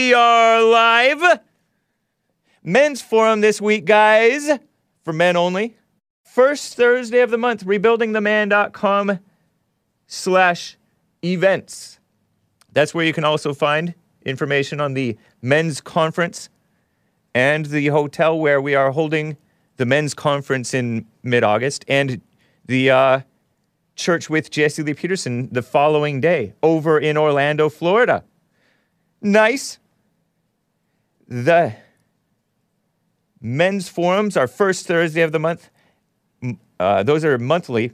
we are live. Men's forum this week, guys, for men only. First Thursday of the month, rebuildingtheman.com slash events. That's where you can also find information on the men's conference and the hotel where we are holding the men's conference in mid August and the uh, church with Jesse Lee Peterson the following day over in Orlando, Florida. Nice. The men's forums are first Thursday of the month. Uh, those are monthly.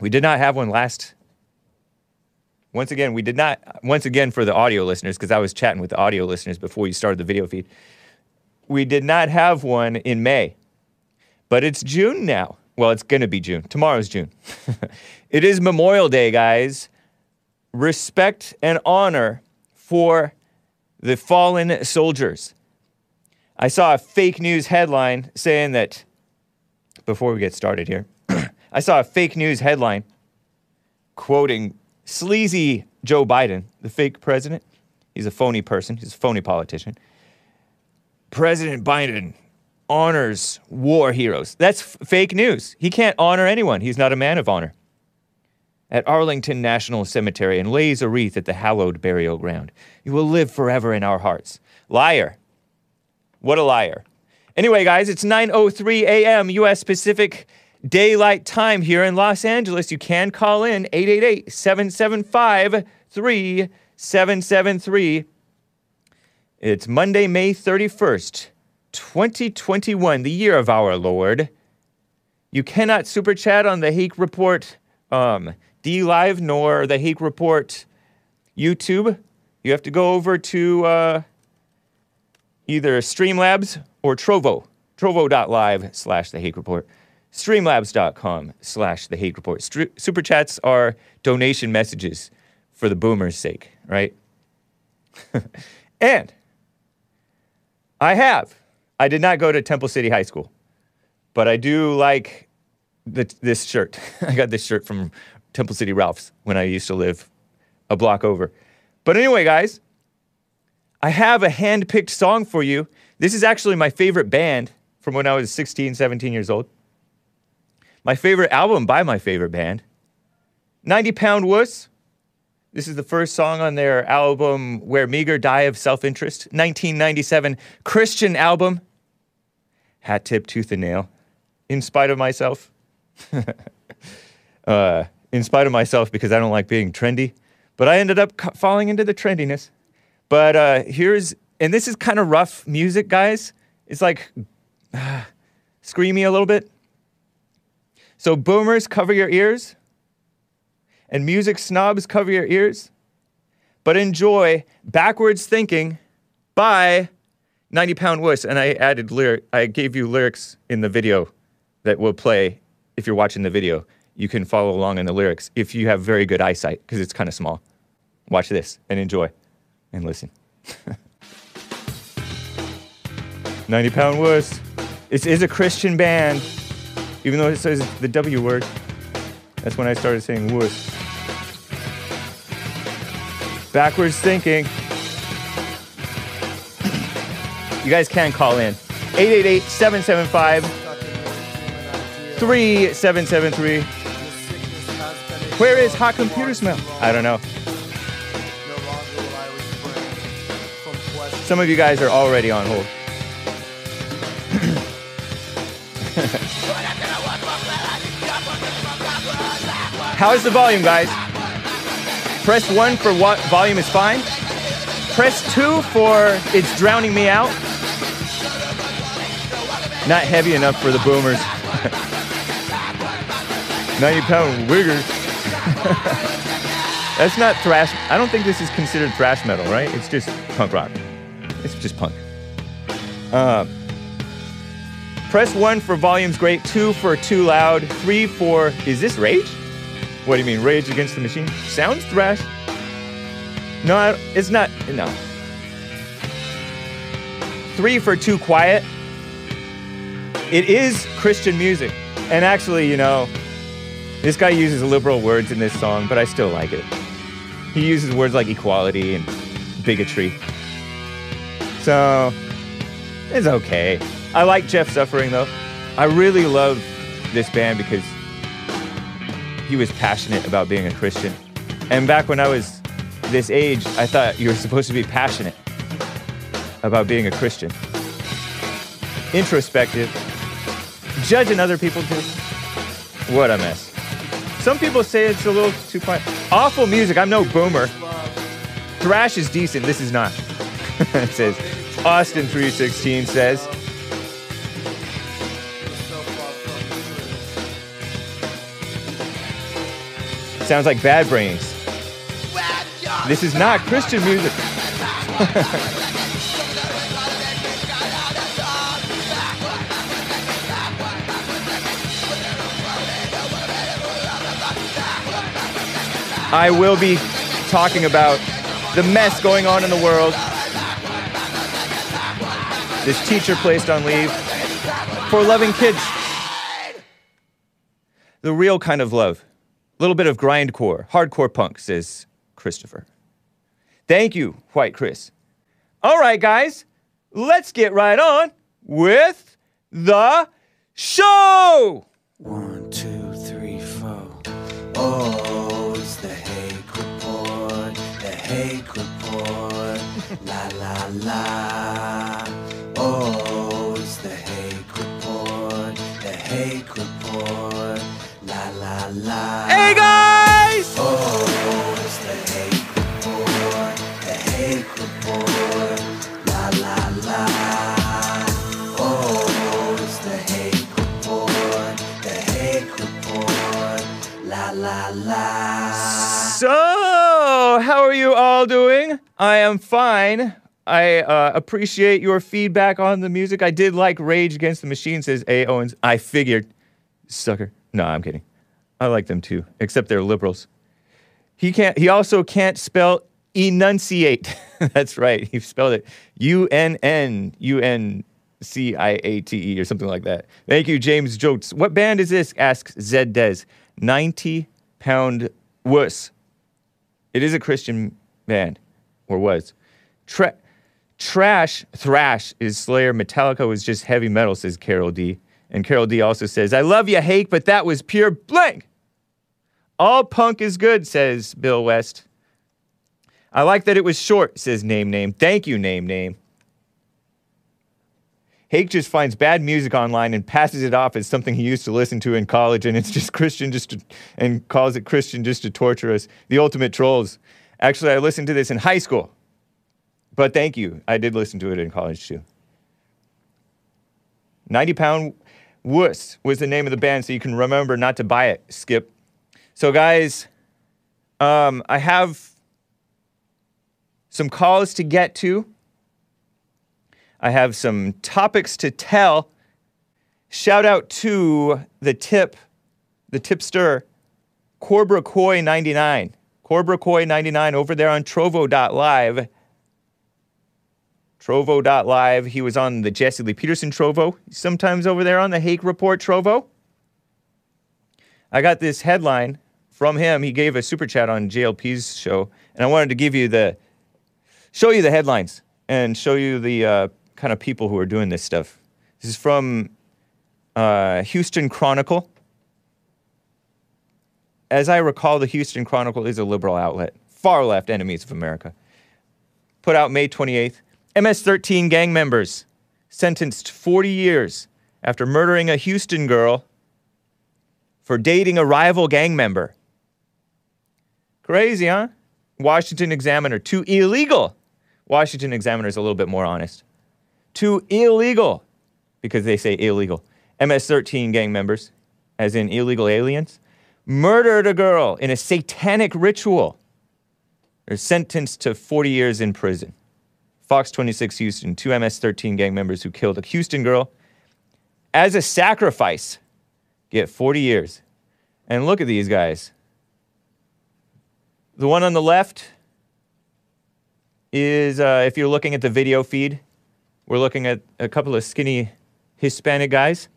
We did not have one last. Once again, we did not. Once again, for the audio listeners, because I was chatting with the audio listeners before we started the video feed, we did not have one in May, but it's June now. Well, it's going to be June. Tomorrow's June. it is Memorial Day, guys. Respect and honor for the fallen soldiers. I saw a fake news headline saying that, before we get started here, I saw a fake news headline quoting sleazy Joe Biden, the fake president. He's a phony person, he's a phony politician. President Biden honors war heroes. That's f- fake news. He can't honor anyone. He's not a man of honor. At Arlington National Cemetery and lays a wreath at the hallowed burial ground. You will live forever in our hearts. Liar. What a liar. Anyway, guys, it's 9:03 a.m. US Pacific Daylight Time here in Los Angeles. You can call in 888-775-3773. It's Monday, May 31st, 2021, the year of our Lord. You cannot super chat on the Hake Report um, DLive nor the Hake Report YouTube. You have to go over to uh, either Streamlabs or Trovo, trovo.live slash the Hake Report, streamlabs.com slash the Hake Report. Super chats are donation messages for the boomers' sake, right? and I have. I did not go to Temple City High School, but I do like the, this shirt. I got this shirt from Temple City Ralph's when I used to live a block over. But anyway, guys, I have a hand picked song for you. This is actually my favorite band from when I was 16, 17 years old. My favorite album by my favorite band, 90 Pound Wuss. This is the first song on their album Where Meager Die of Self Interest, 1997 Christian album. Hat tip, tooth and nail. In spite of myself. uh, in spite of myself because I don't like being trendy. But I ended up falling into the trendiness. But uh, here's, and this is kind of rough music, guys. It's like uh, screamy a little bit. So, boomers, cover your ears and music snobs cover your ears, but enjoy backwards thinking by 90 Pound Wuss. And I added lyric, I gave you lyrics in the video that will play if you're watching the video. You can follow along in the lyrics if you have very good eyesight because it's kind of small. Watch this and enjoy and listen. 90 Pound Wuss. It is is a Christian band, even though it says the W word. That's when I started saying wuss. Backwards thinking. You guys can call in. 888 775 3773. Where is hot computer smell? I don't know. Some of you guys are already on hold. How is the volume, guys? Press one for what volume is fine. Press two for it's drowning me out. Not heavy enough for the boomers. 90 pound wiggers. That's not thrash. I don't think this is considered thrash metal, right? It's just punk rock. It's just punk. Um, press one for volume's great, two for too loud, three for is this rage? What do you mean, Rage Against the Machine? Sounds thrash. No, it's not. No. Three for too quiet. It is Christian music. And actually, you know, this guy uses liberal words in this song, but I still like it. He uses words like equality and bigotry. So it's okay. I like Jeff Suffering though. I really love this band because he was passionate about being a Christian. And back when I was this age, I thought you were supposed to be passionate about being a Christian. Introspective, judging other people too. What a mess. Some people say it's a little too quiet. Awful music. I'm no boomer. Thrash is decent. This is not. it says Austin 316 says. Sounds like Bad Brains. This is not Christian music. I will be talking about the mess going on in the world. This teacher placed on leave for loving kids. The real kind of love. A little bit of grindcore, hardcore punk, says Christopher. Thank you, White Chris. All right, guys, let's get right on with the show. One, two, three, four. Oh, the Report. La la la. Oh, it's the Hake Report, the Hake Report. La la la. Hey, guys! Oh, it's the Hake Report, the Hake Report. La la la. Oh, it's the Hake Report, the Hake Report. La la la. So, how are you all doing? I am fine. I uh, appreciate your feedback on the music. I did like Rage Against the Machine, says A. Owens. I figured. Sucker. No, I'm kidding. I like them too, except they're liberals. He can't. He also can't spell enunciate. That's right. He spelled it U N N U N C I A T E or something like that. Thank you, James Jotes. What band is this? asks Zed Des. Ninety pound wuss. It is a Christian band, or was. Tra- trash, thrash is Slayer. Metallica was just heavy metal, says Carol D. And Carol D also says, I love you, Hake, but that was pure blank. All punk is good, says Bill West. I like that it was short, says Name Name. Thank you, Name Name. Hake just finds bad music online and passes it off as something he used to listen to in college, and it's just Christian just to, and calls it Christian just to torture us. The ultimate trolls. Actually, I listened to this in high school, but thank you. I did listen to it in college too. 90 Pound Wuss was the name of the band, so you can remember not to buy it, Skip. So, guys, um, I have some calls to get to. I have some topics to tell. Shout out to the tip, the tipster, Corbra Coy 99. Corbra Coy 99 over there on Trovo.live. Trovo.live. He was on the Jesse Lee Peterson Trovo, sometimes over there on the Hake Report Trovo. I got this headline from him. He gave a super chat on JLP's show, and I wanted to give you the, show you the headlines and show you the uh, kind of people who are doing this stuff. This is from uh, Houston Chronicle. As I recall, the Houston Chronicle is a liberal outlet, far left enemies of America. Put out May 28th. MS 13 gang members sentenced 40 years after murdering a Houston girl for dating a rival gang member. Crazy, huh? Washington Examiner, too illegal. Washington Examiner is a little bit more honest. Too illegal, because they say illegal. MS 13 gang members, as in illegal aliens, murdered a girl in a satanic ritual. They're sentenced to 40 years in prison. Fox 26 Houston, two MS 13 gang members who killed a Houston girl as a sacrifice get 40 years. And look at these guys. The one on the left is, uh, if you're looking at the video feed, we're looking at a couple of skinny Hispanic guys.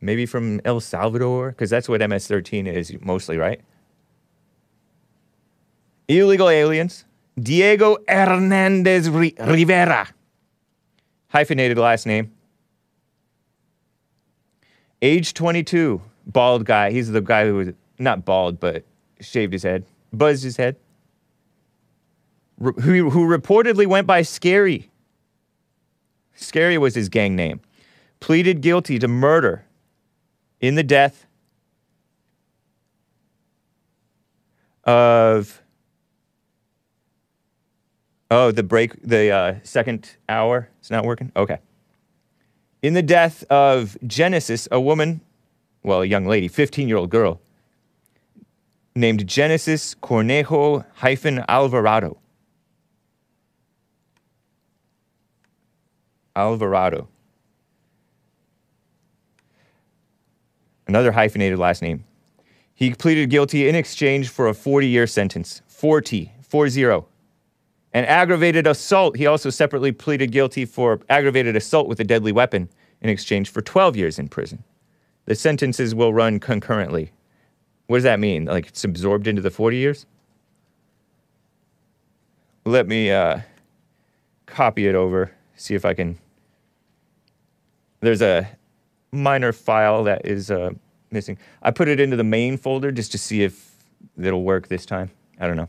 Maybe from El Salvador, because that's what MS 13 is mostly, right? Illegal aliens Diego Hernandez Ri- Rivera. Hyphenated last name. Age 22. Bald guy. He's the guy who was not bald, but shaved his head, buzzed his head. Who, who reportedly went by Scary. Scary was his gang name. Pleaded guilty to murder in the death of oh the break the uh, second hour? It's not working? Okay. In the death of genesis a woman well a young lady 15 year old girl named genesis cornejo hyphen alvarado. Alvarado another hyphenated last name he pleaded guilty in exchange for a 40 year sentence. 40, 40. And aggravated assault. He also separately pleaded guilty for aggravated assault with a deadly weapon in exchange for 12 years in prison. The sentences will run concurrently. What does that mean? Like it's absorbed into the 40 years? Let me uh, copy it over, see if I can. There's a minor file that is uh, missing. I put it into the main folder just to see if it'll work this time. I don't know.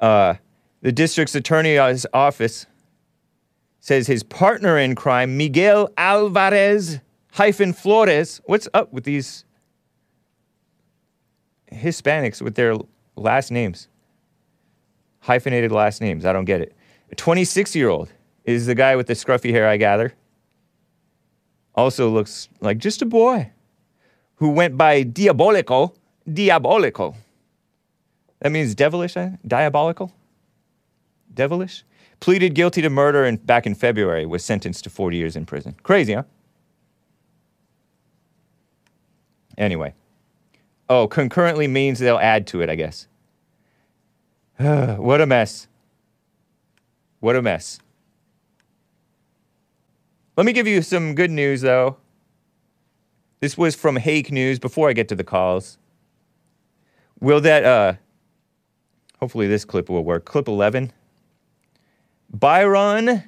Uh, the district's attorney's office says his partner in crime, Miguel Alvarez hyphen Flores. What's up with these Hispanics with their last names? Hyphenated last names. I don't get it. A 26 year old is the guy with the scruffy hair, I gather. Also looks like just a boy who went by Diabolico. Diabolico. That means devilish, eh? diabolical? Devilish? Pleaded guilty to murder and back in February, was sentenced to 40 years in prison. Crazy, huh? Anyway. Oh, concurrently means they'll add to it, I guess. what a mess. What a mess. Let me give you some good news, though. This was from Hake News before I get to the calls. Will that, uh, hopefully this clip will work. Clip 11. Byron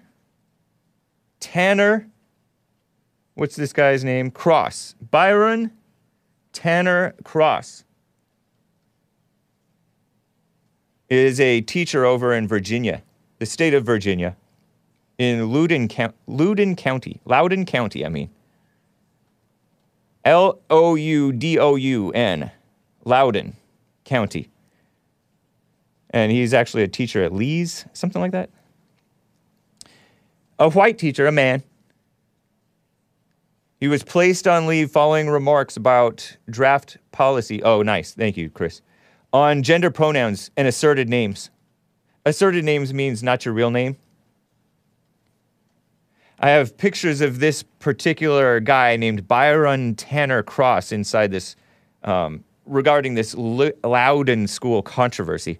Tanner, what's this guy's name? Cross. Byron Tanner Cross is a teacher over in Virginia, the state of Virginia, in Loudoun, Loudoun County. Loudoun County, I mean. L O U D O U N, Loudoun County. And he's actually a teacher at Lee's, something like that. A white teacher, a man. He was placed on leave following remarks about draft policy. Oh, nice. Thank you, Chris. On gender pronouns and asserted names. Asserted names means not your real name. I have pictures of this particular guy named Byron Tanner Cross inside this, um, regarding this L- Loudoun school controversy.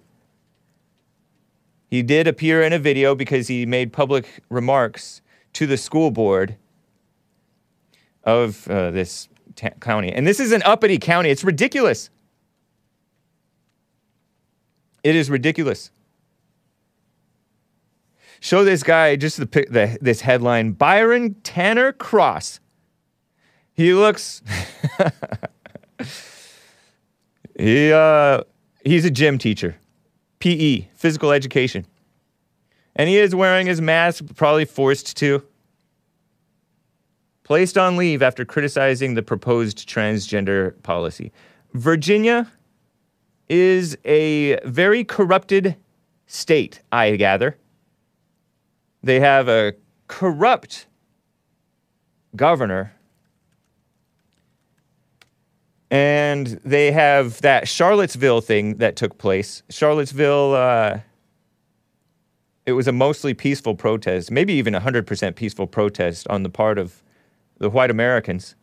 He did appear in a video because he made public remarks to the school board of uh, this ta- county. And this is an uppity county. It's ridiculous. It is ridiculous. Show this guy just the, the this headline Byron Tanner Cross. He looks he uh he's a gym teacher. PE, physical education. And he is wearing his mask, probably forced to. Placed on leave after criticizing the proposed transgender policy. Virginia is a very corrupted state, I gather. They have a corrupt governor. And they have that Charlottesville thing that took place. Charlottesville, uh, it was a mostly peaceful protest, maybe even a 100% peaceful protest on the part of the white Americans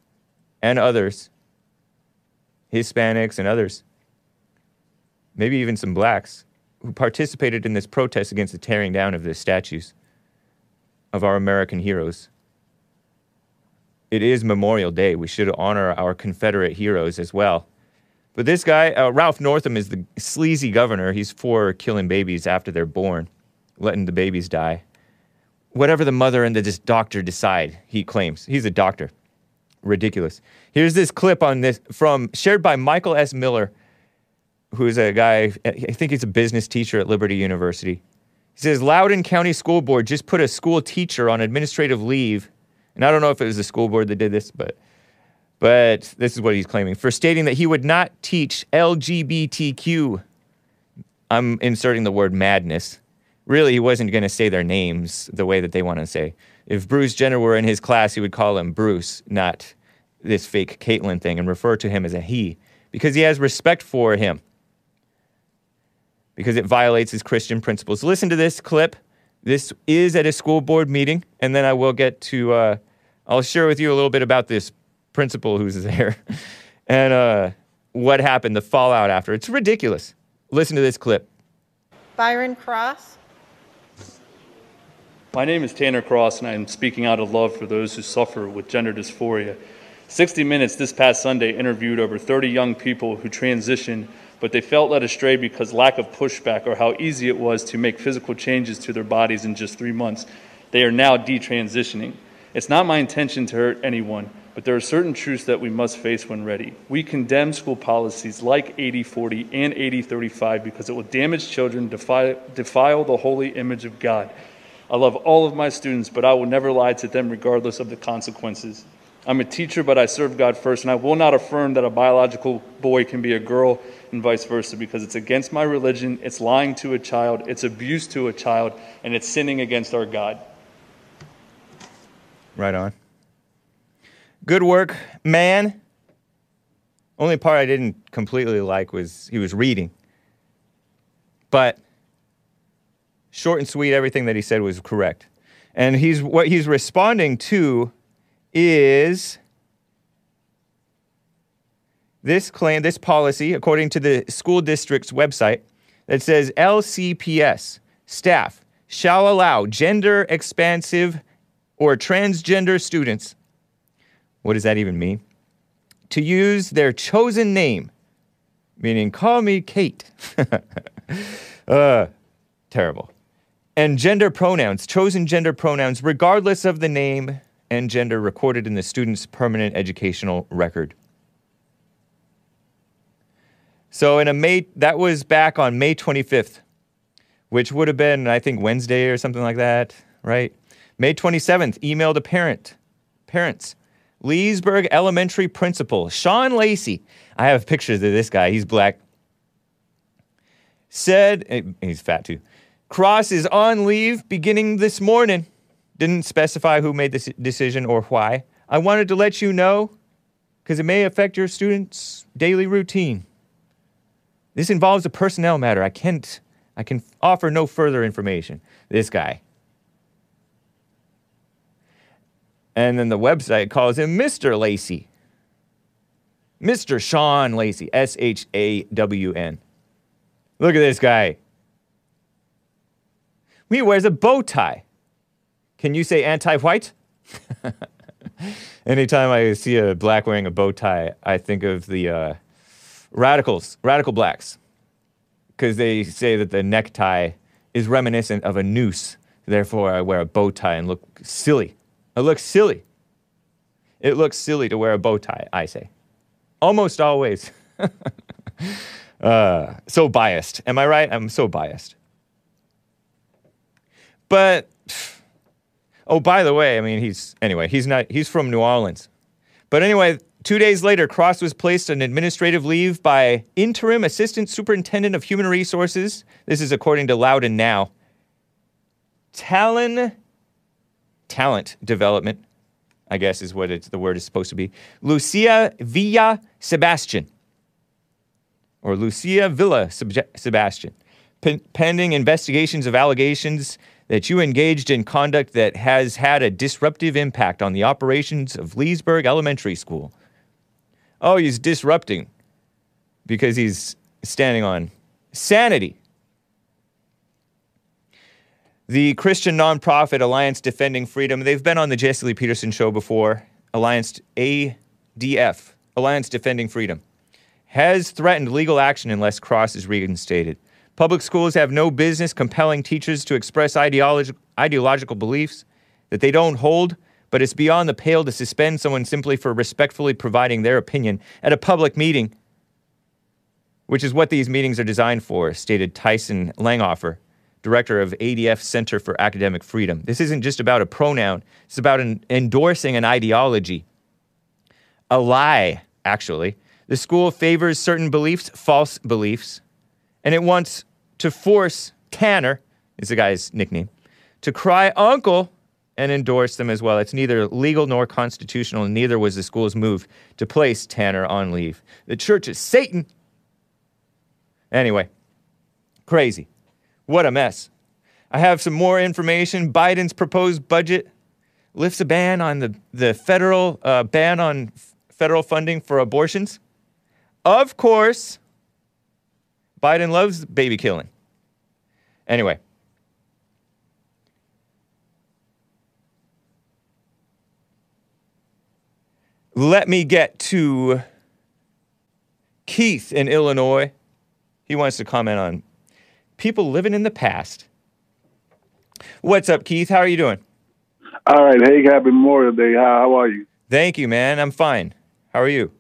and others, Hispanics and others, maybe even some blacks, who participated in this protest against the tearing down of the statues of our American heroes. It is Memorial Day. We should honor our Confederate heroes as well. But this guy, uh, Ralph Northam, is the sleazy governor. He's for killing babies after they're born, letting the babies die. Whatever the mother and the dis- doctor decide, he claims. He's a doctor. Ridiculous. Here's this clip on this from shared by Michael S. Miller, who's a guy, I think he's a business teacher at Liberty University. He says Loudoun County School Board just put a school teacher on administrative leave. And I don't know if it was the school board that did this, but but this is what he's claiming for stating that he would not teach LGBTQ. I'm inserting the word madness. Really, he wasn't going to say their names the way that they want to say. If Bruce Jenner were in his class, he would call him Bruce, not this fake Caitlyn thing, and refer to him as a he, because he has respect for him, because it violates his Christian principles. Listen to this clip. This is at a school board meeting, and then I will get to, uh, I'll share with you a little bit about this principal who's there and uh, what happened, the fallout after. It's ridiculous. Listen to this clip. Byron Cross. My name is Tanner Cross, and I am speaking out of love for those who suffer with gender dysphoria. 60 Minutes this past Sunday interviewed over 30 young people who transitioned, but they felt led astray because lack of pushback or how easy it was to make physical changes to their bodies in just three months. They are now detransitioning. It's not my intention to hurt anyone, but there are certain truths that we must face when ready. We condemn school policies like 80 40 and 80 35 because it will damage children, defile, defile the holy image of God. I love all of my students, but I will never lie to them regardless of the consequences. I'm a teacher, but I serve God first, and I will not affirm that a biological boy can be a girl and vice versa because it's against my religion, it's lying to a child, it's abuse to a child, and it's sinning against our God. Right on. Good work, man. Only part I didn't completely like was he was reading. But short and sweet, everything that he said was correct. And he's what he's responding to is this claim, this policy, according to the school district's website, that says LCPS staff shall allow gender expansive or transgender students. What does that even mean? To use their chosen name, meaning call me Kate. uh, terrible. And gender pronouns, chosen gender pronouns, regardless of the name and gender recorded in the student's permanent educational record. So in a May that was back on May 25th, which would have been I think Wednesday or something like that, right? May 27th, emailed a parent parents. Leesburg Elementary Principal Shawn Lacey. I have pictures of this guy. He's black. Said eh, he's fat too. Cross is on leave beginning this morning. Didn't specify who made this decision or why. I wanted to let you know because it may affect your students' daily routine. This involves a personnel matter. I can't I can offer no further information. This guy. And then the website calls him Mr. Lacey. Mr. Shawn Lacey, S H A W N. Look at this guy. He wears a bow tie. Can you say anti white? Anytime I see a black wearing a bow tie, I think of the uh, radicals, radical blacks, because they say that the necktie is reminiscent of a noose. Therefore, I wear a bow tie and look silly. I look silly. It looks silly to wear a bow tie, I say. Almost always. uh, so biased. Am I right? I'm so biased. But, oh, by the way, I mean, he's, anyway, he's not, he's from New Orleans. But anyway, two days later, Cross was placed on administrative leave by interim assistant superintendent of human resources. This is according to Loudoun Now. Talon talent development, I guess is what the word is supposed to be. Lucia Villa Sebastian, or Lucia Villa Seb- Sebastian, pen- pending investigations of allegations that you engaged in conduct that has had a disruptive impact on the operations of Leesburg Elementary School. Oh, he's disrupting because he's standing on sanity. The Christian nonprofit Alliance Defending Freedom, they've been on the Jesse Lee Peterson show before. Alliance ADF, Alliance Defending Freedom, has threatened legal action unless Cross is reinstated. Public schools have no business compelling teachers to express ideologi- ideological beliefs that they don't hold, but it's beyond the pale to suspend someone simply for respectfully providing their opinion at a public meeting, which is what these meetings are designed for, stated Tyson Langhofer, director of ADF Center for Academic Freedom. This isn't just about a pronoun, it's about an endorsing an ideology. A lie, actually. The school favors certain beliefs, false beliefs, and it wants to force Tanner, is the guy's nickname, to cry uncle and endorse them as well. It's neither legal nor constitutional, and neither was the school's move to place Tanner on leave. The church is Satan. Anyway, crazy. What a mess. I have some more information. Biden's proposed budget lifts a ban on the, the federal uh, ban on f- federal funding for abortions. Of course, Biden loves baby killing. Anyway. Let me get to Keith in Illinois. He wants to comment on people living in the past. What's up, Keith? How are you doing? All right. Hey, happy Memorial Day. How, how are you? Thank you, man. I'm fine. How are you?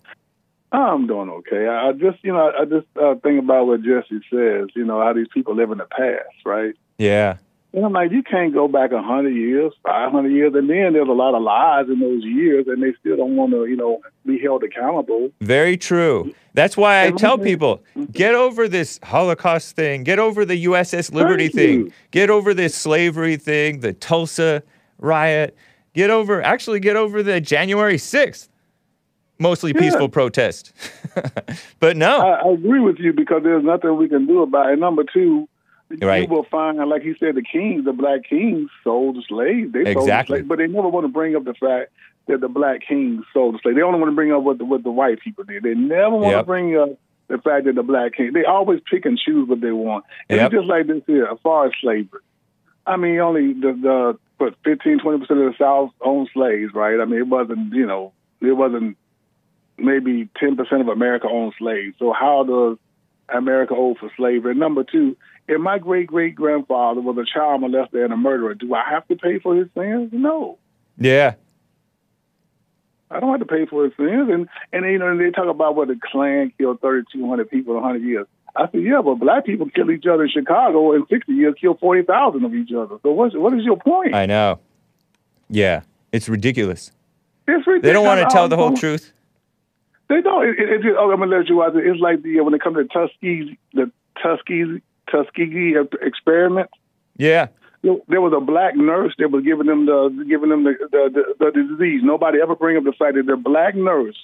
I'm doing okay. I, I just, you know, I just uh, think about what Jesse says. You know, how these people live in the past, right? Yeah. And I'm like, you can't go back a hundred years, five hundred years, and then there's a lot of lies in those years, and they still don't want to, you know, be held accountable. Very true. That's why I tell people get over this Holocaust thing, get over the USS Liberty Thank thing, you. get over this slavery thing, the Tulsa riot, get over, actually, get over the January 6th, mostly Yeah. peaceful protest. but no, I, I agree with you because there's nothing we can do about it. Number two, Right. you will find, like he said, the kings, the black kings sold the slaves. They sold the Exactly. slaves, but they never want to bring up the fact that the black kings sold the slaves. They only want to bring up what the, what the white people did. They never want Yep. to bring up the fact that the black kings. They always pick and choose what they want. And Yep. it's just like this here, as far as slavery. I mean, only the the what 15, 20 percent of the South owned slaves, right? I mean, it wasn't, you know, it wasn't maybe 10% of America owned slaves. So how does America owe for slavery? And number two, if my great great grandfather was a child molester and a murderer, do I have to pay for his sins? No. yeah, I don't have to pay for his sins. And and you know they talk about what the Klan killed thirty two hundred people in hundred years. I said, yeah, but black people kill each other in Chicago in sixty years, kill forty thousand of each other. So what's what is your point? I know. Yeah, it's ridiculous. it's ridiculous. They don't want to tell the whole Um, truth. They don't. It, it, it oh, I'm gonna let you out. It's like the when it comes to Tuskegee, the Tuskegee Tuskegee experiment. Yeah, There was a black nurse that was giving them the giving them the the, the, the disease. Nobody ever bring up the fact that the black nurse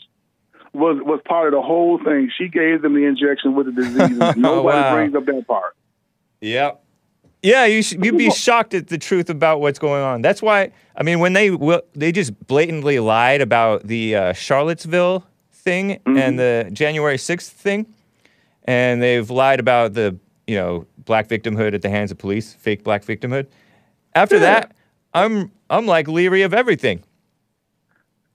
was was part of the whole thing. She gave them the injection with the disease. Nobody Wow. brings up that part. Yep. Yeah, you should, you'd be shocked at the truth about what's going on. That's why I mean when they will, they just blatantly lied about the uh, Charlottesville thing and the January sixth thing, and they've lied about the you know black victimhood at the hands of police, fake black victimhood. After Yeah. that, I'm I'm like leery of everything.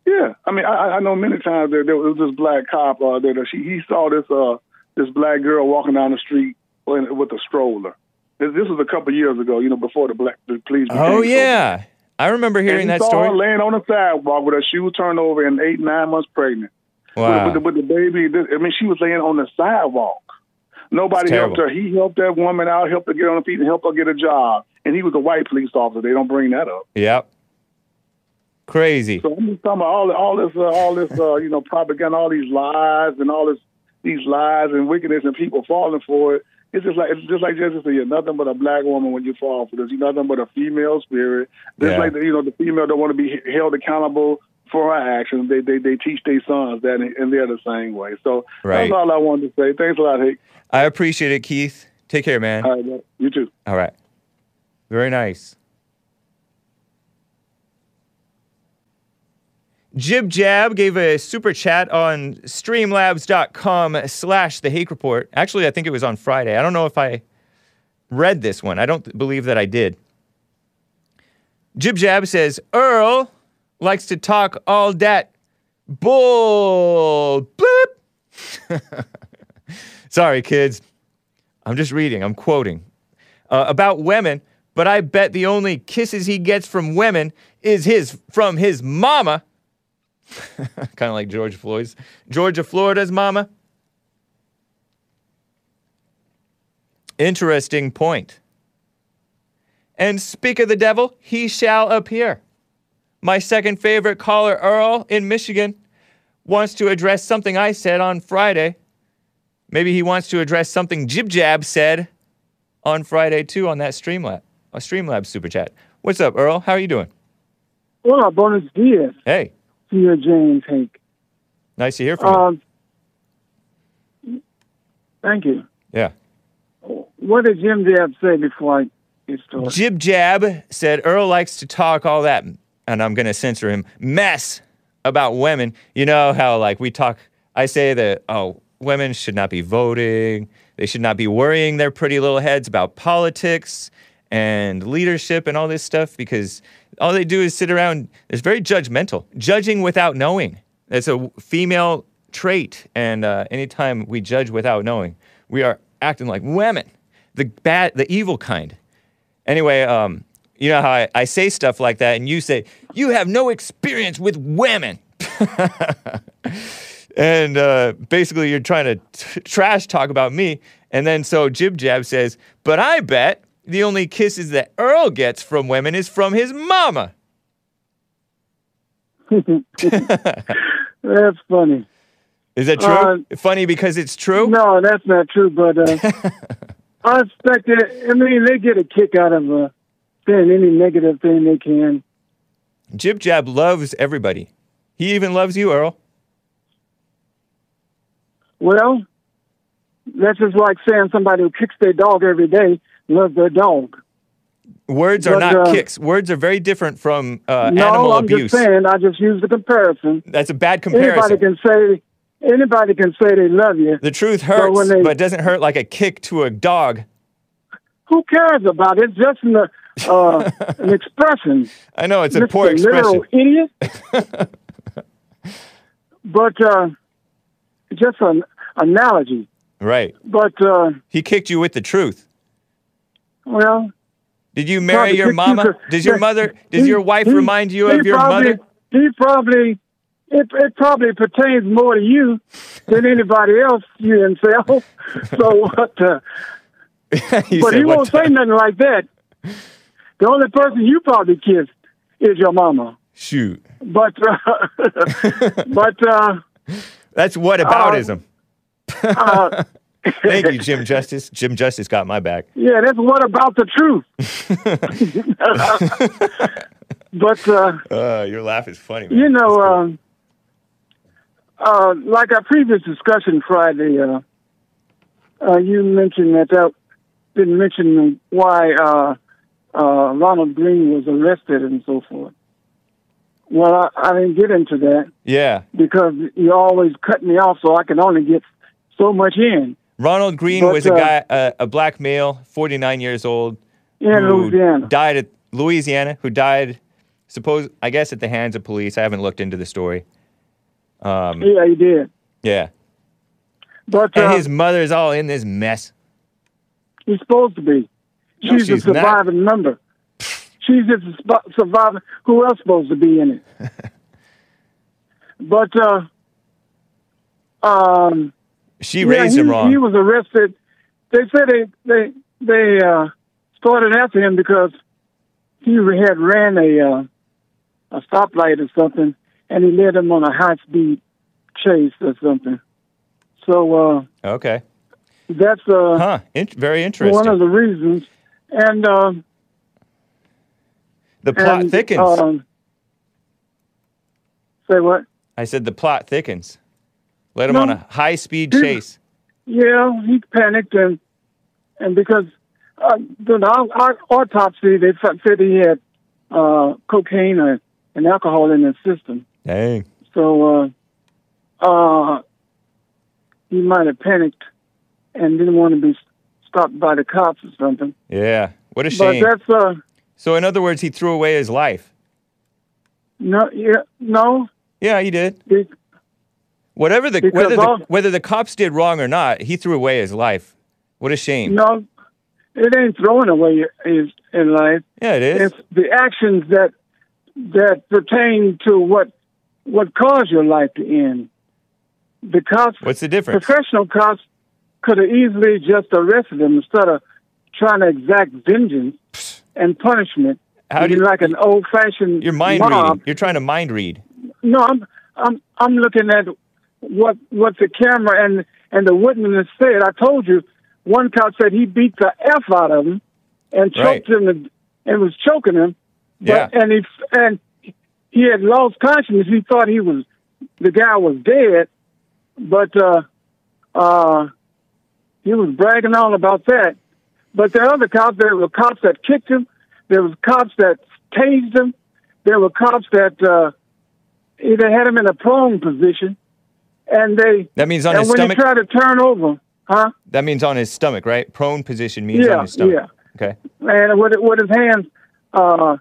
Yeah, I mean, I, I know many times there, there was this black cop uh, that she, he saw this uh, this black girl walking down the street with, a stroller. This, this was a couple years ago, you know, before the black the police. became Oh yeah, I remember hearing he that saw story. her laying on the sidewalk with her shoes turned over and eight, nine months pregnant. Wow. With, with, the, with the baby, I mean, she was laying on the sidewalk. Nobody helped her. He helped that woman out, helped her get on her feet, and helped her get a job. And he was a white police officer. They don't bring that up. Yep. Crazy. So I'm just talking about all, all this, uh, all this, uh, you know, propaganda, all these lies, and all this, these lies and wickedness, and people falling for it. It's just like it's just like Jesse said, you're nothing but a black woman when you fall for this. You're nothing but a female spirit. Just Yeah. like the, you know, the female don't want to be held accountable for her actions. They they they teach their sons that, and- and they're the same way. So Right. that's all I wanted to say. Thanks a lot, Hick. I appreciate it, Keith. Take care, man. All right, man. you too. All right. Very nice. Jib Jab gave a super chat on streamlabs.com slash the Hake Report. Actually, I think it was on Friday. I don't know if I read this one. I don't believe that I did. Jib Jab says, Earl likes to talk all that bull. Bloop. Sorry, kids. I'm just reading, I'm quoting. Uh, about women, but I bet the only kisses he gets from women is his from his mama. kind of like George Floyd's. Georgia, Florida's mama. Interesting point. And speak of the devil, he shall appear. My second favorite caller, Earl in Michigan, wants to address something I said on Friday. Maybe he wants to address something Jib Jab said on Friday too on that Streamlab, a Streamlab super chat. What's up, Earl? How are you doing? Hola, buenos dias, Hey, señor James Hank. nice to hear from Um, thank you. you. Yeah. What did Jim Jab say before I get started? Jib Jab said Earl likes to talk all that, and I'm going to censor him, mess about women. You know how, like, we talk, I say that, oh, women should not be voting. They should not be worrying their pretty little heads about politics and leadership and all this stuff because all they do is sit around. It's very judgmental, judging without knowing. That's a female trait. And uh, anytime we judge without knowing, we are acting like women, the bad, the evil kind. Anyway, um, you know how I, I say stuff like that, and you say, You have no experience with women. and uh, basically, you're trying to t- trash talk about me. And then so Jib Jab says, But I bet the only kisses that Earl gets from women is from his mama. That's funny. Is that true? Funny because it's true? No, that's not true. But uh, I expect it. I mean, they get a kick out of uh, saying any negative thing they can. Jib Jab loves everybody. He even loves you, Earl. Well, that's just like saying somebody who kicks their dog every day loves their dog. Words are But, not uh, kicks. Words are very different from uh, no, animal I'm abuse. just saying. I just use the comparison. That's a bad comparison. Anybody can say. Anybody can say they love you. The truth hurts, when they- but it doesn't hurt like a kick to a dog. Who cares about it? It's just an, uh, an expression. I know it's a poor expression. Idiot. but uh, just an analogy. Right. But uh, He kicked you with the truth. well, Did you marry your you mama? Does your mother? Does he- your wife he- remind you of your probably, mother? He probably. It, it probably pertains more to you than anybody else, you himself. So what? Uh, You but said, he "What won't the-" say nothing like that. The only person you probably kissed is your mama. Shoot. But uh, but uh, That's what aboutism. uh, Thank you, Jim Justice. Jim Justice got my back. yeah, that's what about the truth. but uh, Uh, your laugh is funny. Man. you know, cool. um, uh, like our previous discussion Friday, uh, uh, you mentioned that that didn't mention why uh, Ronald Greene was arrested and so forth. Well, I, I didn't get into that yeah. because you always cut me off, so I can only get so much in Ronald Greene But, was a uh, guy, uh, a black male, 49 years old, in who Louisiana. died at Louisiana, who died, suppose I guess at the hands of police. I haven't looked into the story. Um, Yeah, he did. yeah, But and uh, his mother's all in this mess. he's supposed to be. No, She's, she's a not. surviving member. She's just surviving. Who else supposed to be in it? but uh, um, She yeah, raised he, him wrong. He was arrested. They said they they they uh, started after him because he had ran a uh, a stoplight or something, and he led them on a high speed chase or something. So uh, okay, that's uh, huh? In- very interesting. one of the reasons. And uh, the plot and, thickens. Um, say what? I said the plot thickens. Let him No. on a high speed chase. Yeah, he panicked and and because uh, the au- autopsy they said he had uh, cocaine or, and alcohol in his system. Dang. So uh, uh, he might have panicked and didn't want to be stopped by the cops or something. Yeah. What a But shame. that's uh So in other words, he threw away his life. no yeah no Yeah, he did. Whatever the Because whether the, all- whether the cops did wrong or not, he threw away his life. What a shame. No, it ain't throwing away his in life. Yeah, it is. It's the actions that that pertain to what what caused your life to end. The cops, What's the difference? professional cops, could have easily just arrested him instead of trying to exact vengeance and punishment. How do you- like an old fashioned You're mind mob. reading. You're trying to mind read. No, I'm I'm I'm looking at what what the camera and and the witness said. I told you, one cop said he beat the f out of him and Right. choked him and, and was choking him. Yeah. And he and he had lost consciousness. He thought he was the guy was dead, but uh, uh, he was bragging on about that. But there are other cops. There were cops that kicked him. There was cops that tased him. There were cops that uh, either had him in a prone position, and they That means on and his when stomach. he tried to turn over, huh? That means on his stomach, right? Prone position means Yeah, on his stomach. yeah. Okay. and with with his hands uh,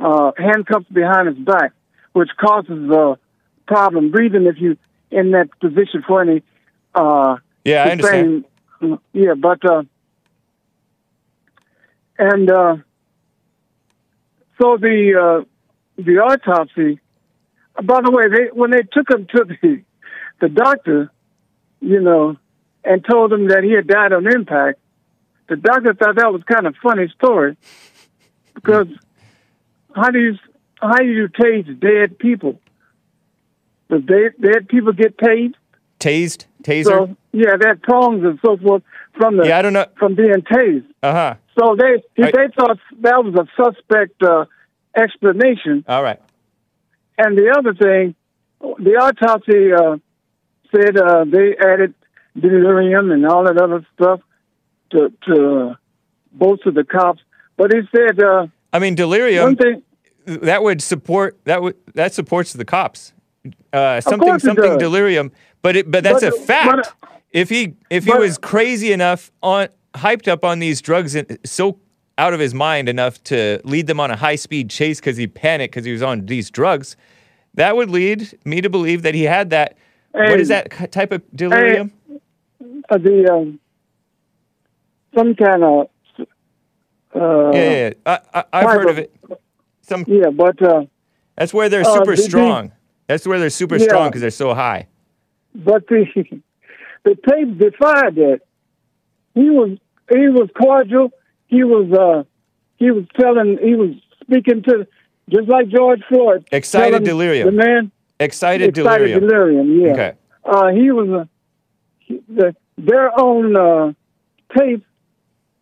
uh, handcuffed behind his back, which causes a problem breathing if you in that position for any. Uh, Yeah, I understand. Yeah, but uh, and uh, so the uh, the autopsy. By the way, they when they took him to the the doctor, you know, and told him that he had died on impact, the doctor thought that was kind of funny story because how do you how do you tase dead people? Does dead dead people get tased? Tased, taser. So yeah, they had prongs and so forth from the yeah, I don't know. from being tased. Uh huh. So they I- they thought that was a suspect uh, explanation. All right. And the other thing, the autopsy uh, said uh, they added delirium and all that other stuff to to uh, bolster the cops. But he said uh, I mean, one delirium. thing. That would support. That would that supports the cops. Uh, something something does. delirium. But it, but that's But- a fact. but- if he if he but- was crazy enough on hyped up on these drugs and so out of his mind enough to lead them on a high speed chase because he panicked because he was on these drugs, that would lead me to believe that he had that. what is that type of delirium? Uh, the um, some kind of uh, yeah, yeah, yeah. I, I, I've heard of of- it. Some yeah, but uh, that's where they're uh, super strong. That's where they're super Yeah. strong because they're so high. But the the tape defied that. He was he was cordial. He was uh he was telling he was speaking to just like George Floyd. Excited delirium. The man Excited, excited delirium. delirium. Yeah. Okay. Uh, he was a he, the, their own uh, tape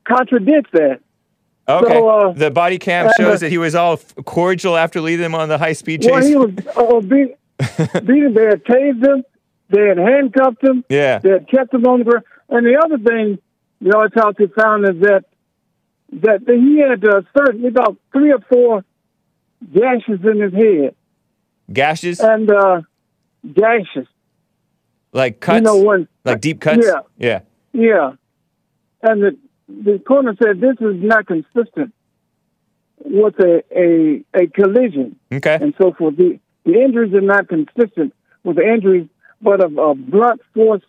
contradicts that. Okay. So, uh, the body cam shows uh, that he was all cordial after leading them on the high speed chase. Well, he was uh, beat, had tased him. They had handcuffed him. yeah. They had kept him on the ground. And the other thing the autopsy found is that that he had uh, certain about three or four gashes in his head Gashes, and uh, gashes. like cuts, You know when like deep cuts. Yeah. Yeah. Yeah, and the the coroner said this is not consistent with a a, a collision Okay. and so forth. The the injuries are not consistent with the injuries, but of a blunt force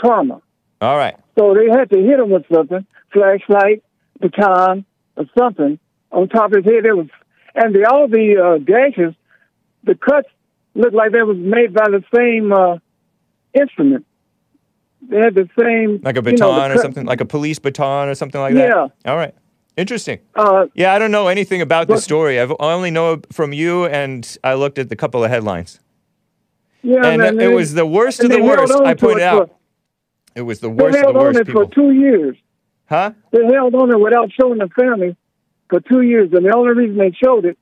trauma. All right. So they had to hit him with something, flashlight, baton, or something on top of his head. It was, and the all the uh, gashes, the cuts looked like they was made by the same uh, instrument. They had the same, Like a you know, baton or cut- something, like a police baton or something like that. Yeah. All right. Interesting. Uh, Yeah, I don't know anything about the But- story. I've, I only know from you, and I looked at the couple of headlines. Yeah, And man, it they- was the worst of the worst. I pointed it out. for- It was the worst They held the on it people. for two years. Huh? They held on it without showing the family for two years, and the only reason they showed it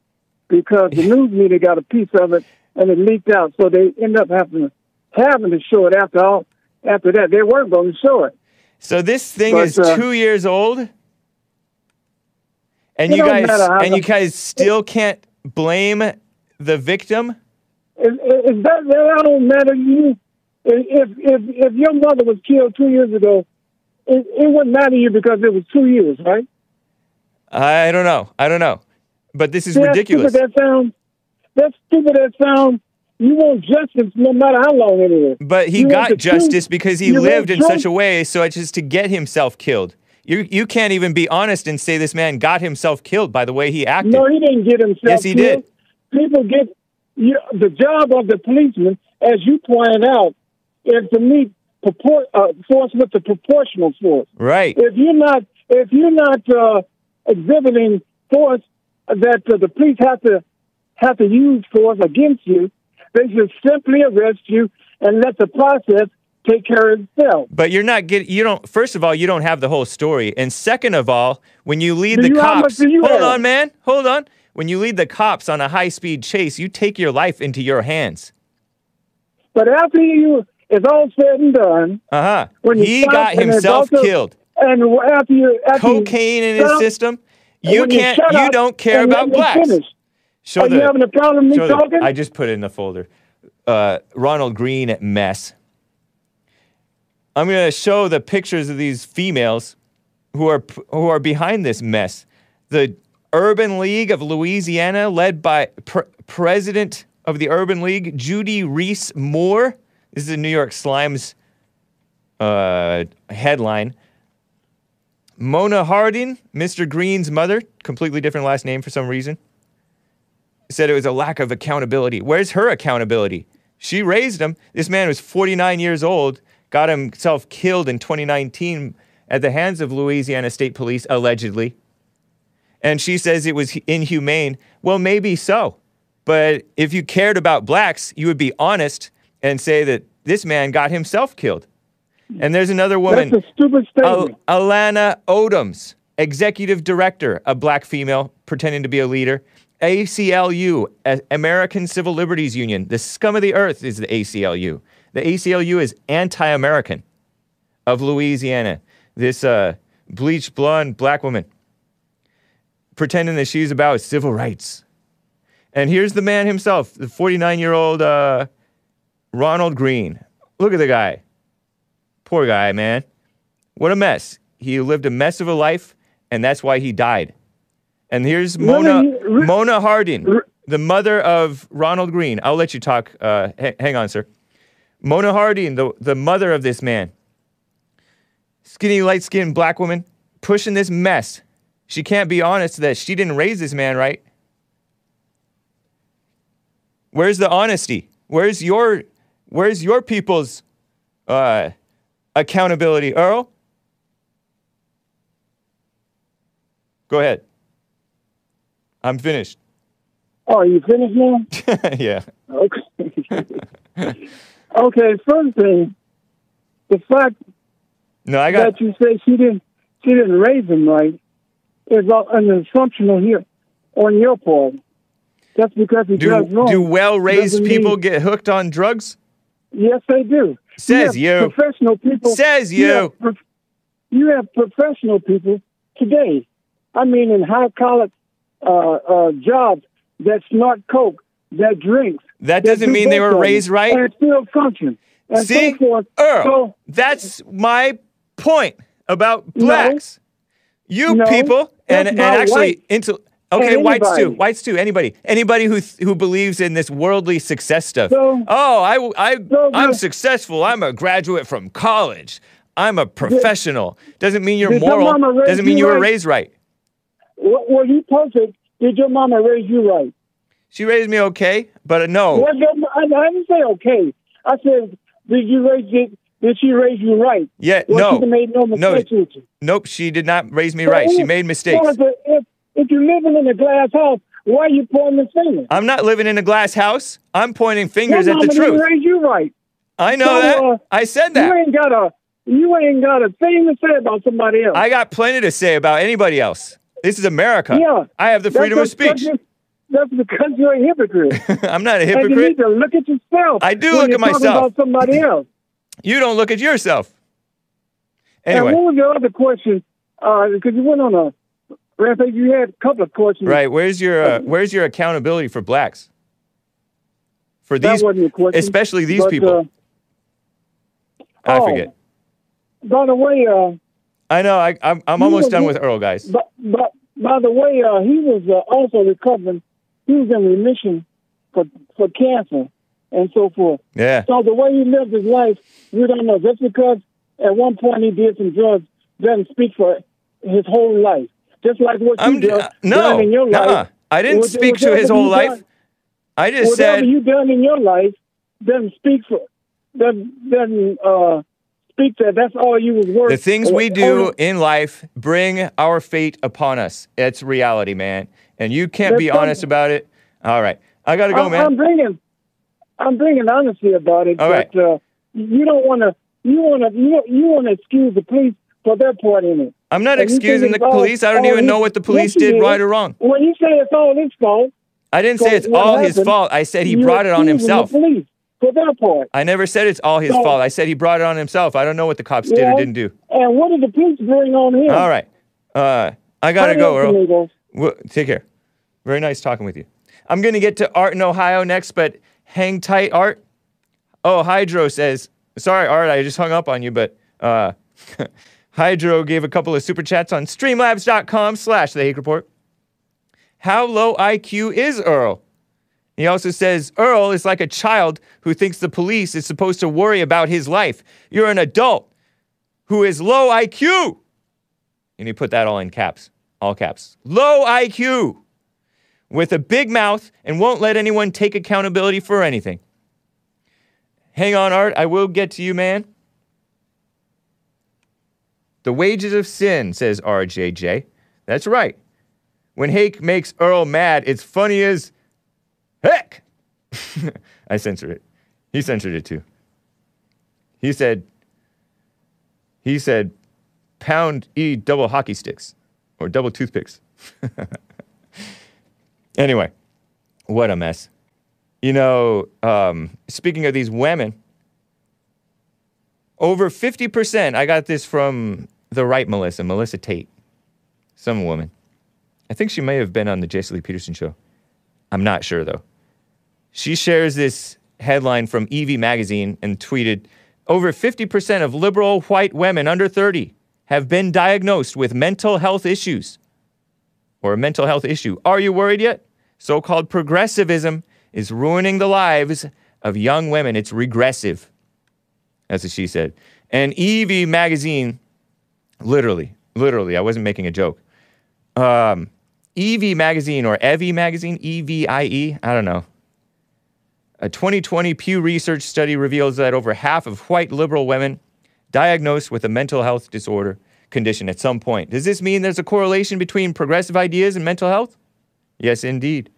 because the news media got a piece of it and it leaked out, so they end up having to having to show it after all. After that, they weren't going to show it. So this thing But, is uh, two years old, and you guys and you guys still can't blame the victim. If, if that, that don't matter to you, if if if your mother was killed two years ago, it, it wouldn't matter to you because it was two years, right? I don't know. I don't know. But this is See ridiculous. Stupid that sounds. That's stupid that sounds. you want justice no matter how long it is. But he You got justice truth. because he You lived in truth. such a way so as just to get himself killed. You you can't even be honest and say this man got himself killed by the way he acted. No, he didn't get himself. Yes, he killed. did. People get you, the job of the policeman, as you pointed out, is to meet propor- uh, force with the proportional force. right. If you're not, if you're not uh, exhibiting force that uh, the police have to have to use force against you, they should simply arrest you and let the process take care of itself. But you're not getting, you don't, first of all, you don't have the whole story. And second of all, when you lead Do the you- cops, hold have? on, man, hold on. When you lead the cops on a high speed chase, you take your life into your hands. But after you, it's all said and done, Uh huh. When He got himself also- killed. and after you, after you Cocaine in his stop, system. You can't, you up don't care about blacks. Show Are the, you having a problem me show the- talking? I just put it in the folder. Uh, Ronald Greene mess. I'm going to show the pictures of these females who are who are behind this mess. The Urban League of Louisiana, led by pr- President of the Urban League, Judy Reese Morse. This is a New York Slimes uh, headline. Mona Hardin, Mr. Greene's mother, completely different last name for some reason said it was a lack of accountability. Where's her accountability? She raised him. This man was 49 years old, got himself killed in 2019 at the hands of Louisiana State Police, allegedly. And she says it was inhumane. Well, maybe so. But if you cared about blacks, you would be honest and say that this man got himself killed. And there's another woman. That's a stupid statement. Al- Alanah Odoms, executive director, a black female pretending to be a leader. ACLU, A- American Civil Liberties Union, the scum of the earth is the ACLU. The ACLU is anti American of Louisiana. This uh, bleached blonde black woman pretending that she's about civil rights. And here's the man himself, the 49 year old uh, Ronald Greene. Look at the guy. Poor guy, man. What a mess. He lived a mess of a life, and that's why he died. And here's Mona, Mona Hardin, the mother of Ronald Greene. I'll let you talk. Uh, ha- hang on, sir. Mona Hardin, the, the mother of this man. Skinny, light skinned black woman pushing this mess. She can't be honest that she didn't raise this man right. Where's the honesty? Where's your where's your people's uh, accountability, Earl? Go ahead. I'm finished. Oh, you finished now? yeah. Okay. okay, first thing, the fact No, I got that you say she didn't she didn't raise him right is an assumption on here on your part. That's because he do does wrong. do well-raised people mean- get hooked on drugs? Yes, they do. Says you. you. Professional people. Says you. have prof- you have professional people today. I mean, in high collar uh, uh, jobs that snort coke, that drinks. That that doesn't do mean they were raised right. And still function. And See, so forth. Earl, So, that's my point about blacks. You No, people, and, and actually, into okay, And whites too, whites too, anybody, anybody who th- who believes in this worldly success stuff. So- oh, I, I, So I'm successful. I'm a graduate from college. I'm a professional. Doesn't mean you're moral. Doesn't mean you you were raised right. were you perfect? Did your mama raise you right? She raised me okay, but no, your, I, I didn't say okay. I said, did you raise you? Did she raise you right? Yeah, Well, no. No No. nope. She did not raise me So right. She made mistakes. so If, if, you're living in a glass house, why are you pointing the finger? I'm not living in a glass house. I'm pointing fingers Your at the truth. raise you right. I know So, that. uh, I said that. You ain't got a you ain't got a thing to say about somebody else. I got plenty to say about anybody else. This is America. Yeah. I have the freedom of speech. That's because you're a hypocrite. I'm not a And you hypocrite. need to look at yourself. I do look at myself. About somebody else. You don't look at yourself. And Anyway, what was your other question? Because you went on a rampage. You had a couple of questions. right? Where's your uh, where's your accountability for blacks? For these, question. especially these but, people. uh, I oh, forget. By the way, uh, I know. I, I'm I'm almost know, done with Earl, guys. but, but by the way, uh, he was uh, also recovering. He was in remission for for cancer, and so forth. Yeah. So the way he lived his life, we don't know. Just because at one point he did some drugs doesn't speak for his whole life. Just like what I'm you did uh, no, in your nuh-uh. life. I didn't Was- speak to his whole life. done- I just said Whatever said you done in your life doesn't speak for doesn't doesn't uh, speak that that's all you was worth. the things we do in life bring our fate upon us. It's reality, man. And you can't That's be something. honest about it. All right. I got to go, I'm, man. I'm bringing, I'm bringing honesty about it. All but uh, you don't want to, you want to, you, you want to excuse the police for their part in it. I'm not And excusing the police. I don't even know what the police did did. right or wrong. When you say it's all his fault, I didn't say it's all his fault. I said he brought it on himself. The police for their part. I never said it's all his So- fault. I said he brought it on himself. I don't know what the cops did or didn't do. And what did the police bring on him? All right. Uh, I got to Hurry go, Earl. Well, take care. Very nice talking with you. I'm going to get to Art in Ohio next, but hang tight, Art. Oh, Hydro says, sorry, Art, I just hung up on you, but uh, Hydro gave a couple of super chats on streamlabs.com slash the Hake Report. How low IQ is Earl? He also says, Earl is like a child who thinks the police is supposed to worry about his life. You're an adult who is low IQ. And he put that all in caps, all caps. Low IQ with a big mouth and won't let anyone take accountability for anything. Hang on, Art. I will get to you, man. The wages of sin, says RJJ. That's right. When Hake makes Earl mad, it's funny as heck. I censored it. He censored it too. He said, he said, pound E double hockey sticks or double toothpicks. anyway, what a mess. You know, um, speaking of these women, over 50%, I got this from the right Melissa, Melissa Tate, some woman. I think she may have been on the Jason Lee Peterson show. I'm not sure though. She shares this headline from Evie magazine and tweeted Over 50% of liberal white women under 30 have been diagnosed with mental health issues or a mental health issue. Are you worried yet? So called progressivism is ruining the lives of young women. It's regressive. That's what she said. And Evie magazine, literally, literally, I wasn't making a joke. Um, Evie magazine or Evie magazine, E V I E, I don't know. A 2020 Pew Research study reveals that over half of white liberal women diagnosed with a mental health disorder condition at some point. Does this mean there's a correlation between progressive ideas and mental health? Yes, indeed.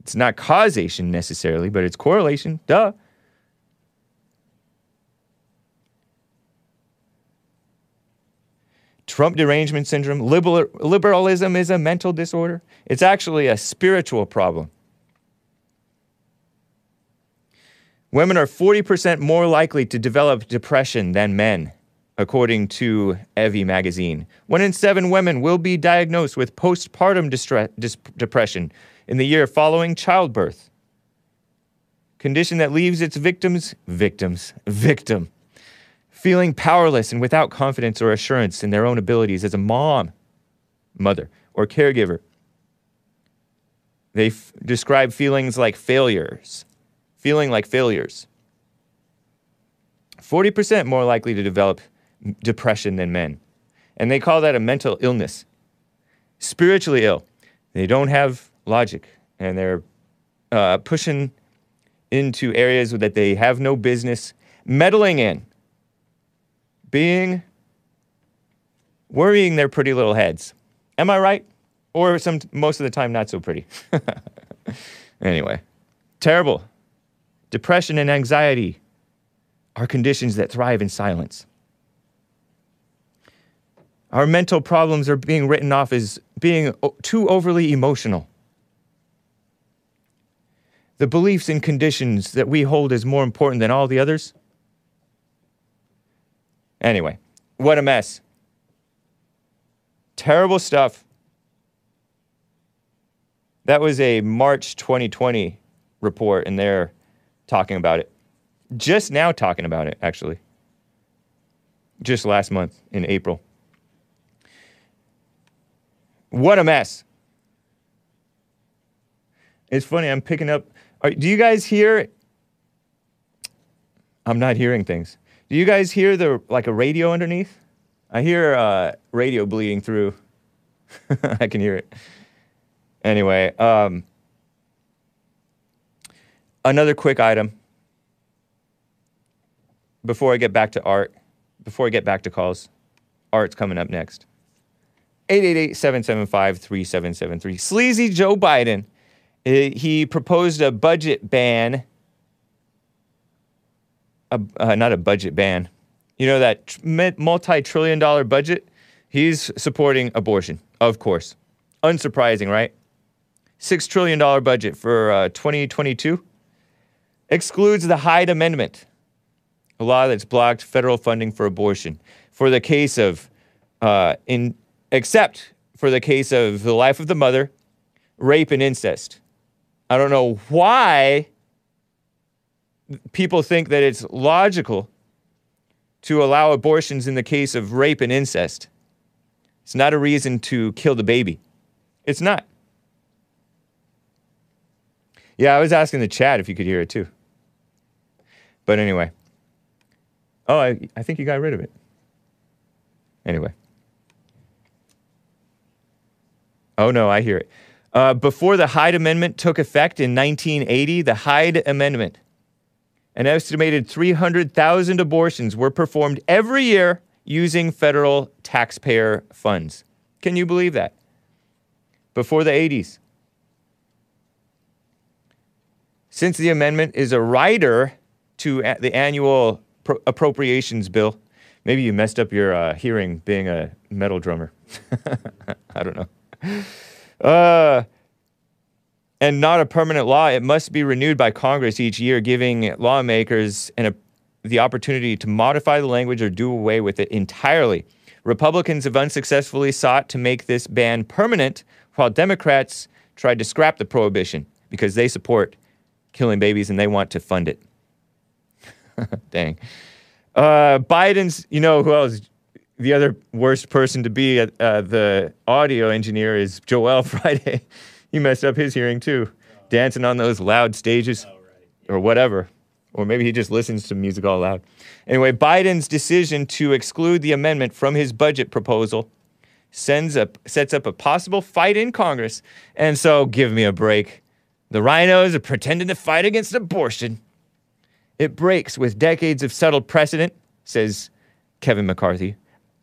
It's not causation necessarily, but it's correlation. Duh. Trump derangement syndrome, liberal, liberalism is a mental disorder. It's actually a spiritual problem. Women are 40% more likely to develop depression than men, according to Evie magazine. One in seven women will be diagnosed with postpartum distre- dis- depression in the year following childbirth. Condition that leaves its victims, victims, victim, feeling powerless and without confidence or assurance in their own abilities as a mom, mother, or caregiver. They f- describe feelings like failures, feeling like failures. 40% more likely to develop depression than men. And they call that a mental illness. Spiritually ill. They don't have logic and they're uh, pushing into areas that they have no business meddling in being worrying their pretty little heads. Am I right? Or some most of the time not so pretty. anyway, terrible. Depression and anxiety are conditions that thrive in silence. Our mental problems are being written off as being too overly emotional. The beliefs and conditions that we hold is more important than all the others Anyway, what a mess. Terrible stuff. That was a March 2020 report, and they're talking about it. Just now, talking about it, actually. Just last month in April. What a mess. It's funny, I'm picking up Are, do you guys hear? I'm not hearing things. Do you guys hear the like a radio underneath? I hear uh, radio bleeding through. I can hear it. Anyway, um, another quick item before I get back to art, before I get back to calls. Art's coming up next. 888 775 3773. Sleazy Joe Biden. uh, He proposed a budget ban. A, uh, not a budget ban. You know that multi trillion dollar budget? He's supporting abortion, of course. Unsurprising, right? $6 trillion budget for uh, 2022 excludes the Hyde Amendment, a law that's blocked federal funding for abortion. For the case of, uh, in, except for the case of the life of the mother, rape, and incest. I don't know why people think that it's logical to allow abortions in the case of rape and incest. It's not a reason to kill the baby. It's not. Yeah, I was asking the chat if you could hear it too. But anyway. Oh, I, I think you got rid of it. Anyway. Oh, no, I hear it. Uh, before the Hyde Amendment took effect in 1980, the Hyde Amendment, an estimated 300,000 abortions were performed every year using federal taxpayer funds. Can you believe that? Before the 80s. Since the amendment is a rider to a- the annual pro- appropriations bill, maybe you messed up your uh, hearing being a metal drummer. I don't know. Uh, and not a permanent law, it must be renewed by Congress each year, giving lawmakers an, a, the opportunity to modify the language or do away with it entirely. Republicans have unsuccessfully sought to make this ban permanent, while Democrats tried to scrap the prohibition because they support killing babies and they want to fund it. Dang. Uh, Biden's, you know who else? The other worst person to be at uh, the audio engineer is Joel Friday. he messed up his hearing too, dancing on those loud stages or whatever. Or maybe he just listens to music all loud. Anyway, Biden's decision to exclude the amendment from his budget proposal sends up, sets up a possible fight in Congress. And so, give me a break. The rhinos are pretending to fight against abortion. It breaks with decades of settled precedent, says Kevin McCarthy,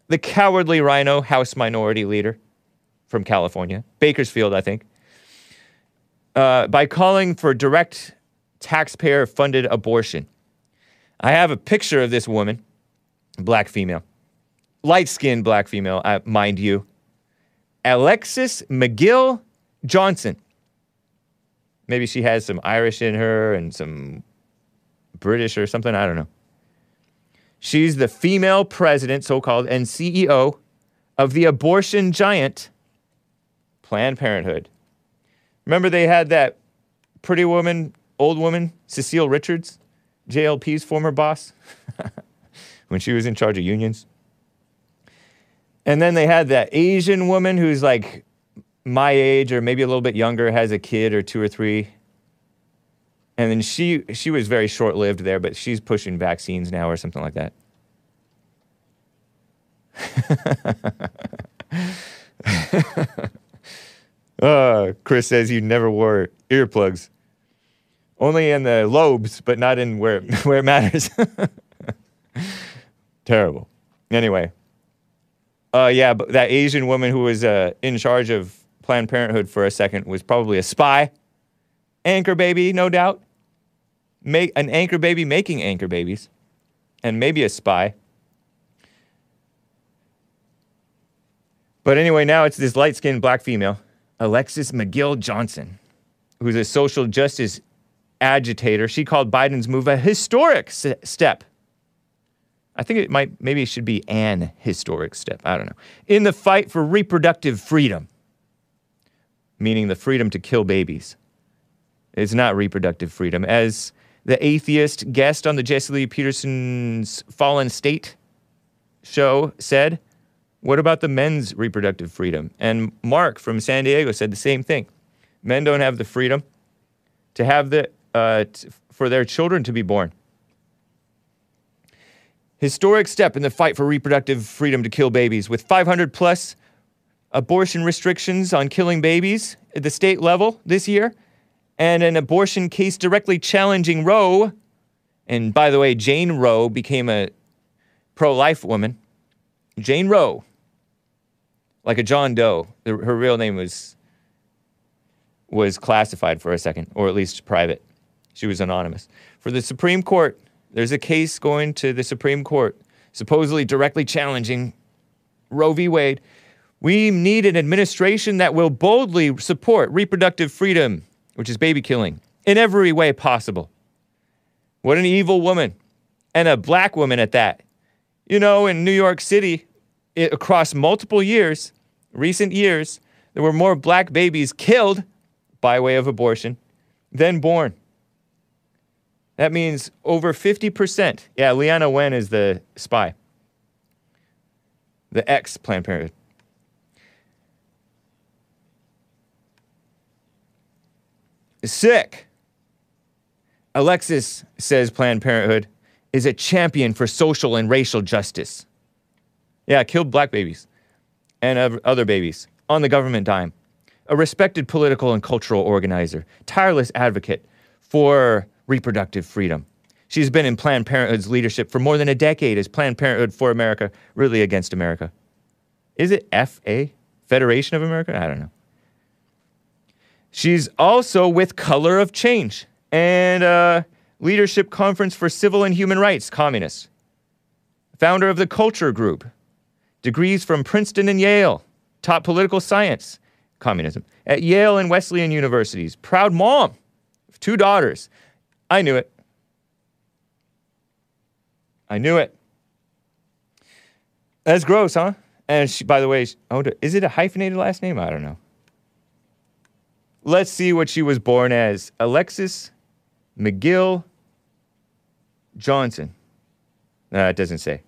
the cowardly rhino House Minority Leader from California, Bakersfield, I think, uh, by calling for direct taxpayer funded abortion. I have a picture of this woman, black female, light skinned black female, uh, mind you, Alexis McGill Johnson. Maybe she has some Irish in her and some British or something. I don't know. She's the female president, so called, and CEO of the abortion giant, Planned Parenthood. Remember, they had that pretty woman, old woman, Cecile Richards, JLP's former boss, when she was in charge of unions. And then they had that Asian woman who's like my age or maybe a little bit younger, has a kid or two or three. And then she she was very short lived there, but she's pushing vaccines now or something like that. uh, Chris says you never wore earplugs. Only in the lobes, but not in where where it matters. Terrible. Anyway. Uh, yeah, but that Asian woman who was uh, in charge of Planned Parenthood for a second was probably a spy. Anchor baby, no doubt. Make an anchor baby making anchor babies, and maybe a spy. But anyway, now it's this light skinned black female, Alexis McGill Johnson, who's a social justice agitator. She called Biden's move a historic step. I think it might, maybe it should be an historic step. I don't know. In the fight for reproductive freedom, meaning the freedom to kill babies. It's not reproductive freedom. As the atheist guest on the Jesse Lee Peterson's Fallen State show said, what about the men's reproductive freedom? And Mark from San Diego said the same thing. Men don't have the freedom to have the uh, t- for their children to be born. Historic step in the fight for reproductive freedom to kill babies, with 500 plus abortion restrictions on killing babies at the state level this year, and an abortion case directly challenging Roe. And by the way, Jane Roe became a pro life woman. Jane Roe, like a John Doe. Her real name was was classified for a second, or at least private. She was anonymous. For the Supreme Court, there's a case going to the Supreme Court, supposedly directly challenging Roe v. Wade. We need an administration that will boldly support reproductive freedom, which is baby killing, in every way possible. What an evil woman, and a black woman at that. You know, in New York City, it, across multiple years, recent years, there were more black babies killed by way of abortion than born. That means over 50%. Yeah, Leana Wen is the spy, the ex Planned Parenthood. Sick. Alexis says Planned Parenthood is a champion for social and racial justice. Yeah, killed black babies and other babies on the government dime. A respected political and cultural organizer, tireless advocate for reproductive freedom. She's been in Planned Parenthood's leadership for more than a decade as Planned Parenthood for America, really against America. Is it FA? Federation of America? I don't know. She's also with Color of Change and uh, Leadership Conference for Civil and Human Rights, communists. Founder of the Culture Group, degrees from Princeton and Yale, taught political science, communism, at Yale and Wesleyan universities. Proud mom of two daughters. I knew it. I knew it. That's gross, huh? And she, by the way, she- oh, is it a hyphenated last name? I don't know. Let's see what she was born as. Alexis McGill Johnson. No, it doesn't say.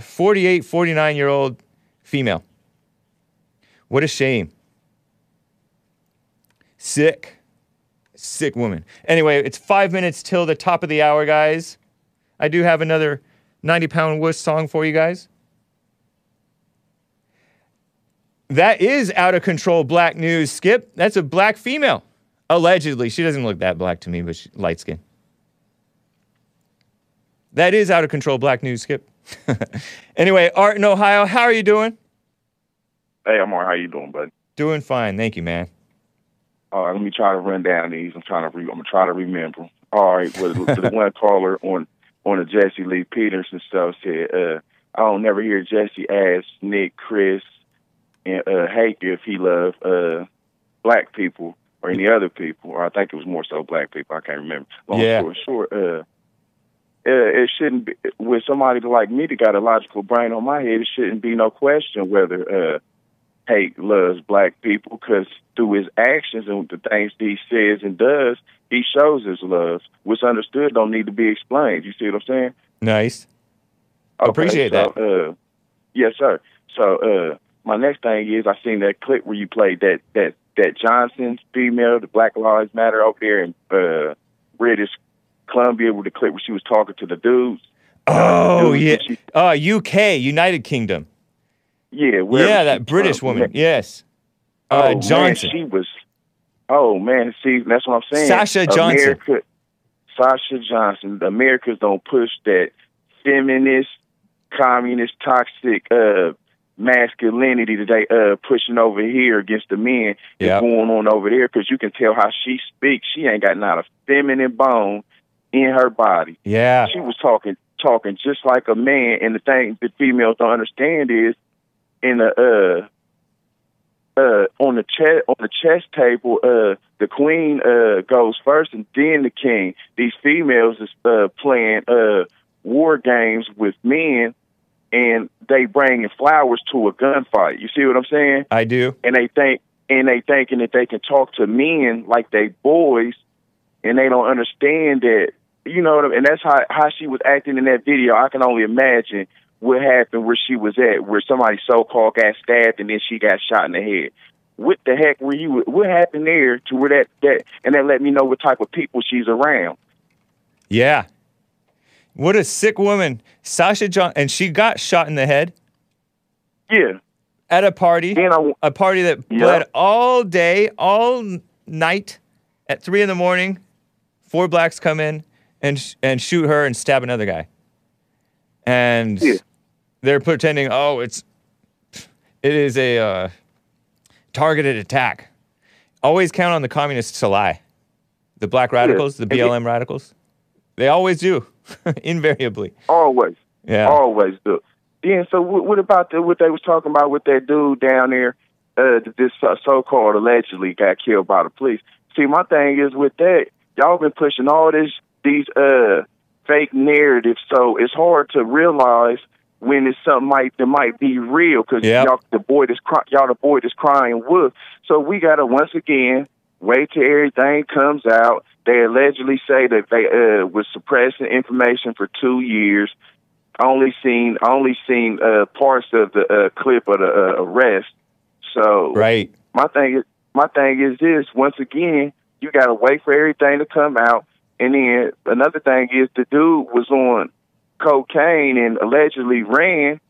48, 49 year old female. What a shame. Sick. Sick woman. Anyway, it's five minutes till the top of the hour, guys. I do have another 90 pound wuss song for you guys. That is out of control black news, Skip. That's a black female. Allegedly. She doesn't look that black to me, but she, light skin. That is out of control black news, Skip. anyway, Art in Ohio, how are you doing? Hey, I'm Amar, how you doing, bud? Doing fine. Thank you, man. All right, let me try to run down these. I'm trying to re- I'm gonna try to remember. All right, well, the one caller on on the Jesse Lee Peterson stuff said, uh, I don't never hear Jesse ask Nick, Chris, and uh, Hake if he loved uh, black people or any other people, or I think it was more so black people. I can't remember. Long Yeah. story short, uh, uh, it shouldn't be with somebody like me that got a logical brain on my head. It shouldn't be no question whether uh, Hake loves black people because through his actions and the things he says and does, he shows his love. What's understood don't need to be explained. You see what I'm saying? Nice. Okay, Appreciate so, Uh, yes, sir. So uh, my next thing is I seen that clip where you played that that that Johnson female, the Black Lives Matter over there in uh, British Columbia, with the clip where she was talking to the dudes. Oh, dudes yeah. she- Uh, UK, United Kingdom. yeah, Yeah, that British from. woman. Yes. Oh, Uh, man, Johnson. she was. Oh man, see, that's what I'm saying. Sasha Johnson. America, Sasha Johnson. The Americans don't push that feminist, communist, toxic uh, masculinity they uh, pushing over here against the men Yep. that's going on over there. Because you can tell how she speaks. She ain't got not a feminine bone in her body Yeah. she was talking talking just like a man and the thing that females don't understand is in the uh uh on the chest on the chess table uh the queen uh goes first and then the king these females is uh playing uh war games with men and they bringing flowers to a gunfight you see what i'm saying I do. and they think and they thinking that they can talk to men like they boys and they don't understand that you know what I mean? and that's how how she was acting in that video i can only imagine what happened where she was at where somebody so called got stabbed and then she got shot in the head what the heck were you? What happened there to where that that and that let me know what type of people she's around. Yeah. What a sick woman. Sasha John and she got shot in the head Yeah, at a party. and I A party that Yeah. bled all day, all night. At three in the morning, four blacks come in and sh- and shoot her and stab another guy. And Yeah. they're pretending, oh, it's it is a uh, targeted attack. Always count on the communists to lie. The black radicals, the And it- BLM radicals, they always do, invariably. always. Yeah. Always do. Yeah. So what, what about the what they was talking about with that dude down there? Uh, this uh, so-called allegedly got killed by the police. See, my thing is with that, y'all been pushing all this these uh fake narratives, so it's hard to realize when it's something might that might be real because Yep. y'all the boy that's cry, y'all the boy that's crying wolf. So we gotta once again wait till everything comes out. They allegedly say that they uh was suppressing information for two years. Only seen only seen uh parts of the uh, clip of the uh, arrest. So Right. my thing is my thing is this once again you got to wait for everything to come out and then another thing is the dude was on cocaine and allegedly ran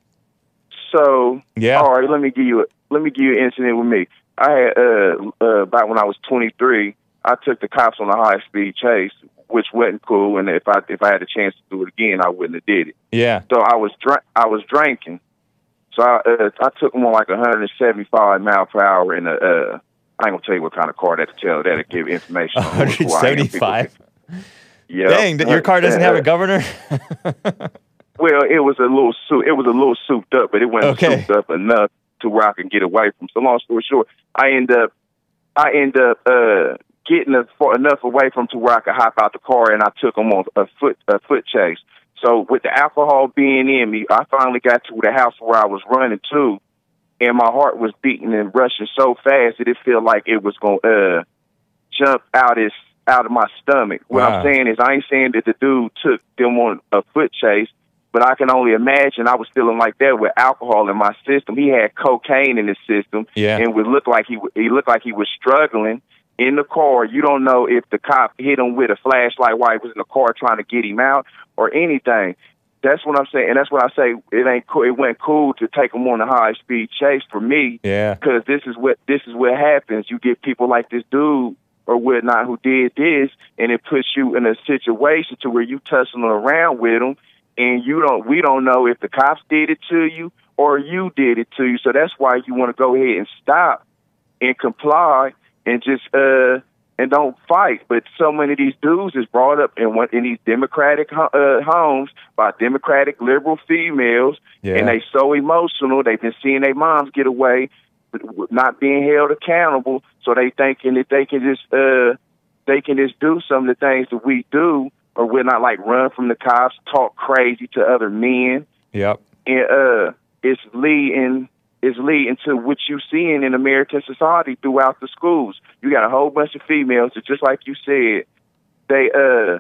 so Yeah. all right let me give you a, let me give you an incident with me i had uh, uh about when i was 23 i took the cops on a high speed chase which wasn't cool and if i if i had a chance to do it again i wouldn't have did it Yeah. so I was dr- I was drinking. So I uh, I took him on like 175 mile per hour in a. Uh, I ain't gonna tell you what kind of car that to tell that to give information. on who- who I am. People- 175. Yeah. Dang, that your car doesn't have a governor? Well, it was a little suit. It was a little souped up, but it wasn't Okay. souped up enough to where I can get away from. So long story short, I end up I end up uh getting a, far enough away from to where I could hop out the car, and I took him on a foot a foot chase. So with the alcohol being in me, I finally got to the house where I was running to, and my heart was beating and rushing so fast that it felt like it was gonna uh, jump out his out of my stomach. What Wow. I'm saying is, I ain't saying that the dude took them on a foot chase, but I can only imagine I was feeling like that with alcohol in my system. He had cocaine in his system, Yeah. and would look like he he looked like he was struggling in the car. You don't know if the cop hit him with a flashlight while he was in the car trying to get him out or anything. That's what I'm saying, and that's what I say. It ain't cool. It went cool to take him on a high speed chase for me yeah. because this is what this is what happens. You get people like this dude or whatnot who did this, and it puts you in a situation to where you tussling around with them, and you don't. We don't know if the cops did it to you or you did it to you. So that's why you want to go ahead and stop and comply and just uh and don't fight. But so many of these dudes is brought up in one in these democratic ho- uh, homes by democratic liberal females, Yeah. and they so emotional. They've been seeing their moms get away, not being held accountable. So they thinking that they can just uh they can just do some of the things that we do, or we're not like run from the cops, talk crazy to other men Yep. and uh, it's leading is leading to what you're seeing in American society throughout the schools. You got a whole bunch of females that, just like you said, they uh,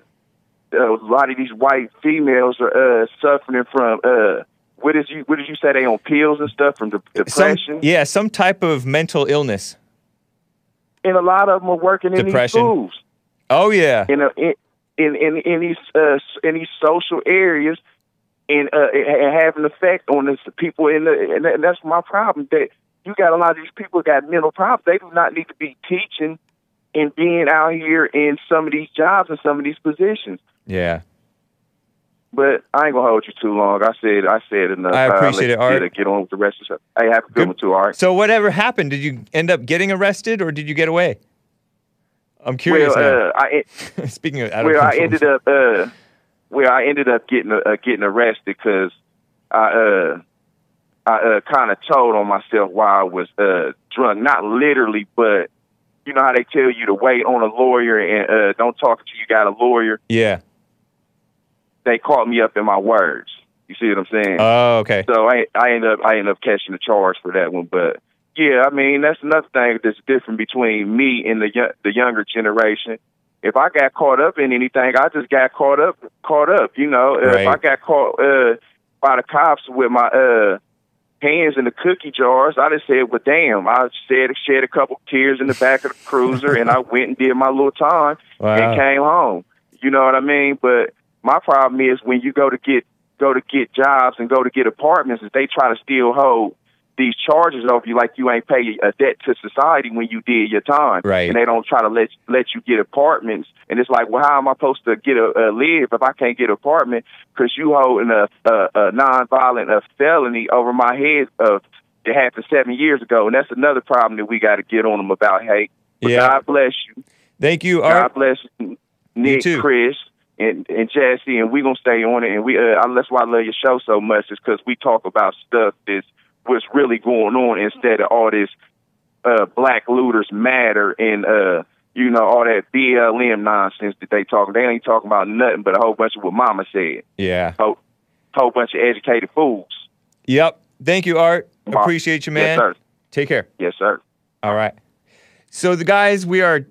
a lot of these white females are uh suffering from uh. What did you What did you say? They on pills and stuff from de- Some, depression, yeah, some type of mental illness. and a lot of them are working in these schools. Oh yeah. in a, in in in, in these uh, in these social areas and uh, and have an effect on this people in the and that's my problem that you got a lot of these people got mental problems they do not need to be teaching and being out here in some of these jobs and some of these positions Yeah. but I ain't gonna hold you too long. I said I said enough. I appreciate it, you Art. Get, on with the rest of the stuff. Hey, have a good, Good. one too, all right? So whatever happened? Did you end up getting arrested or did you get away? I'm curious well, uh, I. Speaking of out of where I ended up uh where I ended up getting uh, getting arrested because I uh I uh, kind of told on myself while I was uh drunk, not literally, but you know how they tell you to wait on a lawyer and uh don't talk until you got a lawyer. Yeah. They caught me up in my words. You see what I'm saying? Oh, okay. So I I end up I end up catching a charge for that one, but yeah, I mean that's another thing that's different between me and the the younger generation. If I got caught up in anything, I just got caught up caught up. You know, if I got caught uh, by the cops with my uh, hands in the cookie jars. I just said, well, damn. I said, shed a couple tears in the back of the cruiser, and I went and did my little time Wow. and came home. You know what I mean? But my problem is when you go to get go to get jobs and go to get apartments, is they try to still hold these charges over you like you ain't pay a debt to society when you did your time. Right. And they don't try to let let you get apartments. And it's like, well, how am I supposed to get a, a live if I can't get an apartment because you holding a, a, a nonviolent a felony over my head of that happened seven years ago, and that's another problem that we got to get on them about. Hey, but Yeah. God bless you. Thank you, God Art. bless Nick, too. Chris, and and Jesse, and we gonna stay on it. And we uh, that's why I love your show so much, is because we talk about stuff that's what's really going on instead of all this uh, black looters matter and uh, you know all that BLM nonsense that they talk. They ain't talking about nothing but a whole bunch of what Mama said. Yeah. Whole, whole bunch of educated fools. Yep. Thank you, Art. Wow. Appreciate you, man. Yes, sir. Take care. Yes, sir. All right. So, the guys, we are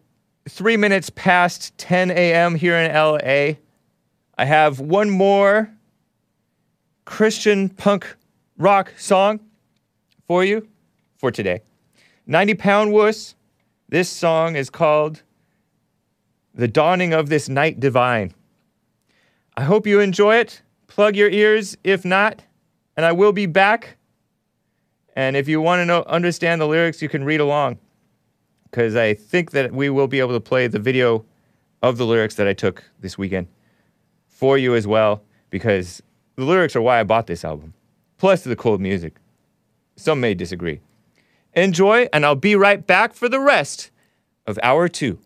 three minutes past 10 a.m. here in LA. I have one more Christian punk rock song for you for today 90 Pound Wuss. This song is called The Dawning of This Night Divine. I hope you enjoy it. Plug your ears if not, and I will be back. And if you want to know understand the lyrics, you can read along because I think that we will be able to play the video of the lyrics that I took this weekend for you as well because the lyrics are why I bought this album, plus the cool music. Some may disagree. Enjoy, and I'll be right back for the rest of hour two.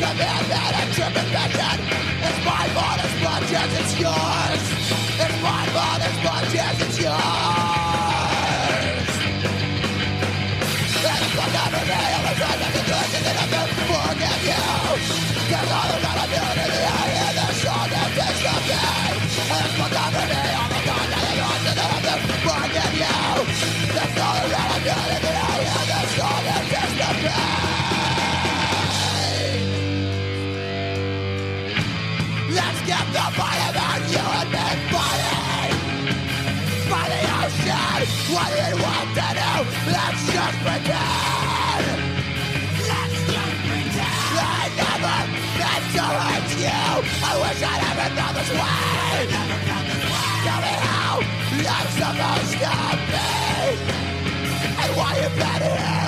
Lack of commitment and tripping. It's yours. It's it's yours. And it's me, all the time I can and I'm forgive all the time I do the and the that the. And never me, all the time I can and I'm forgive. That's all the time I do I wish I never felt this way. Tell me how I'm supposed to be. And why you been here?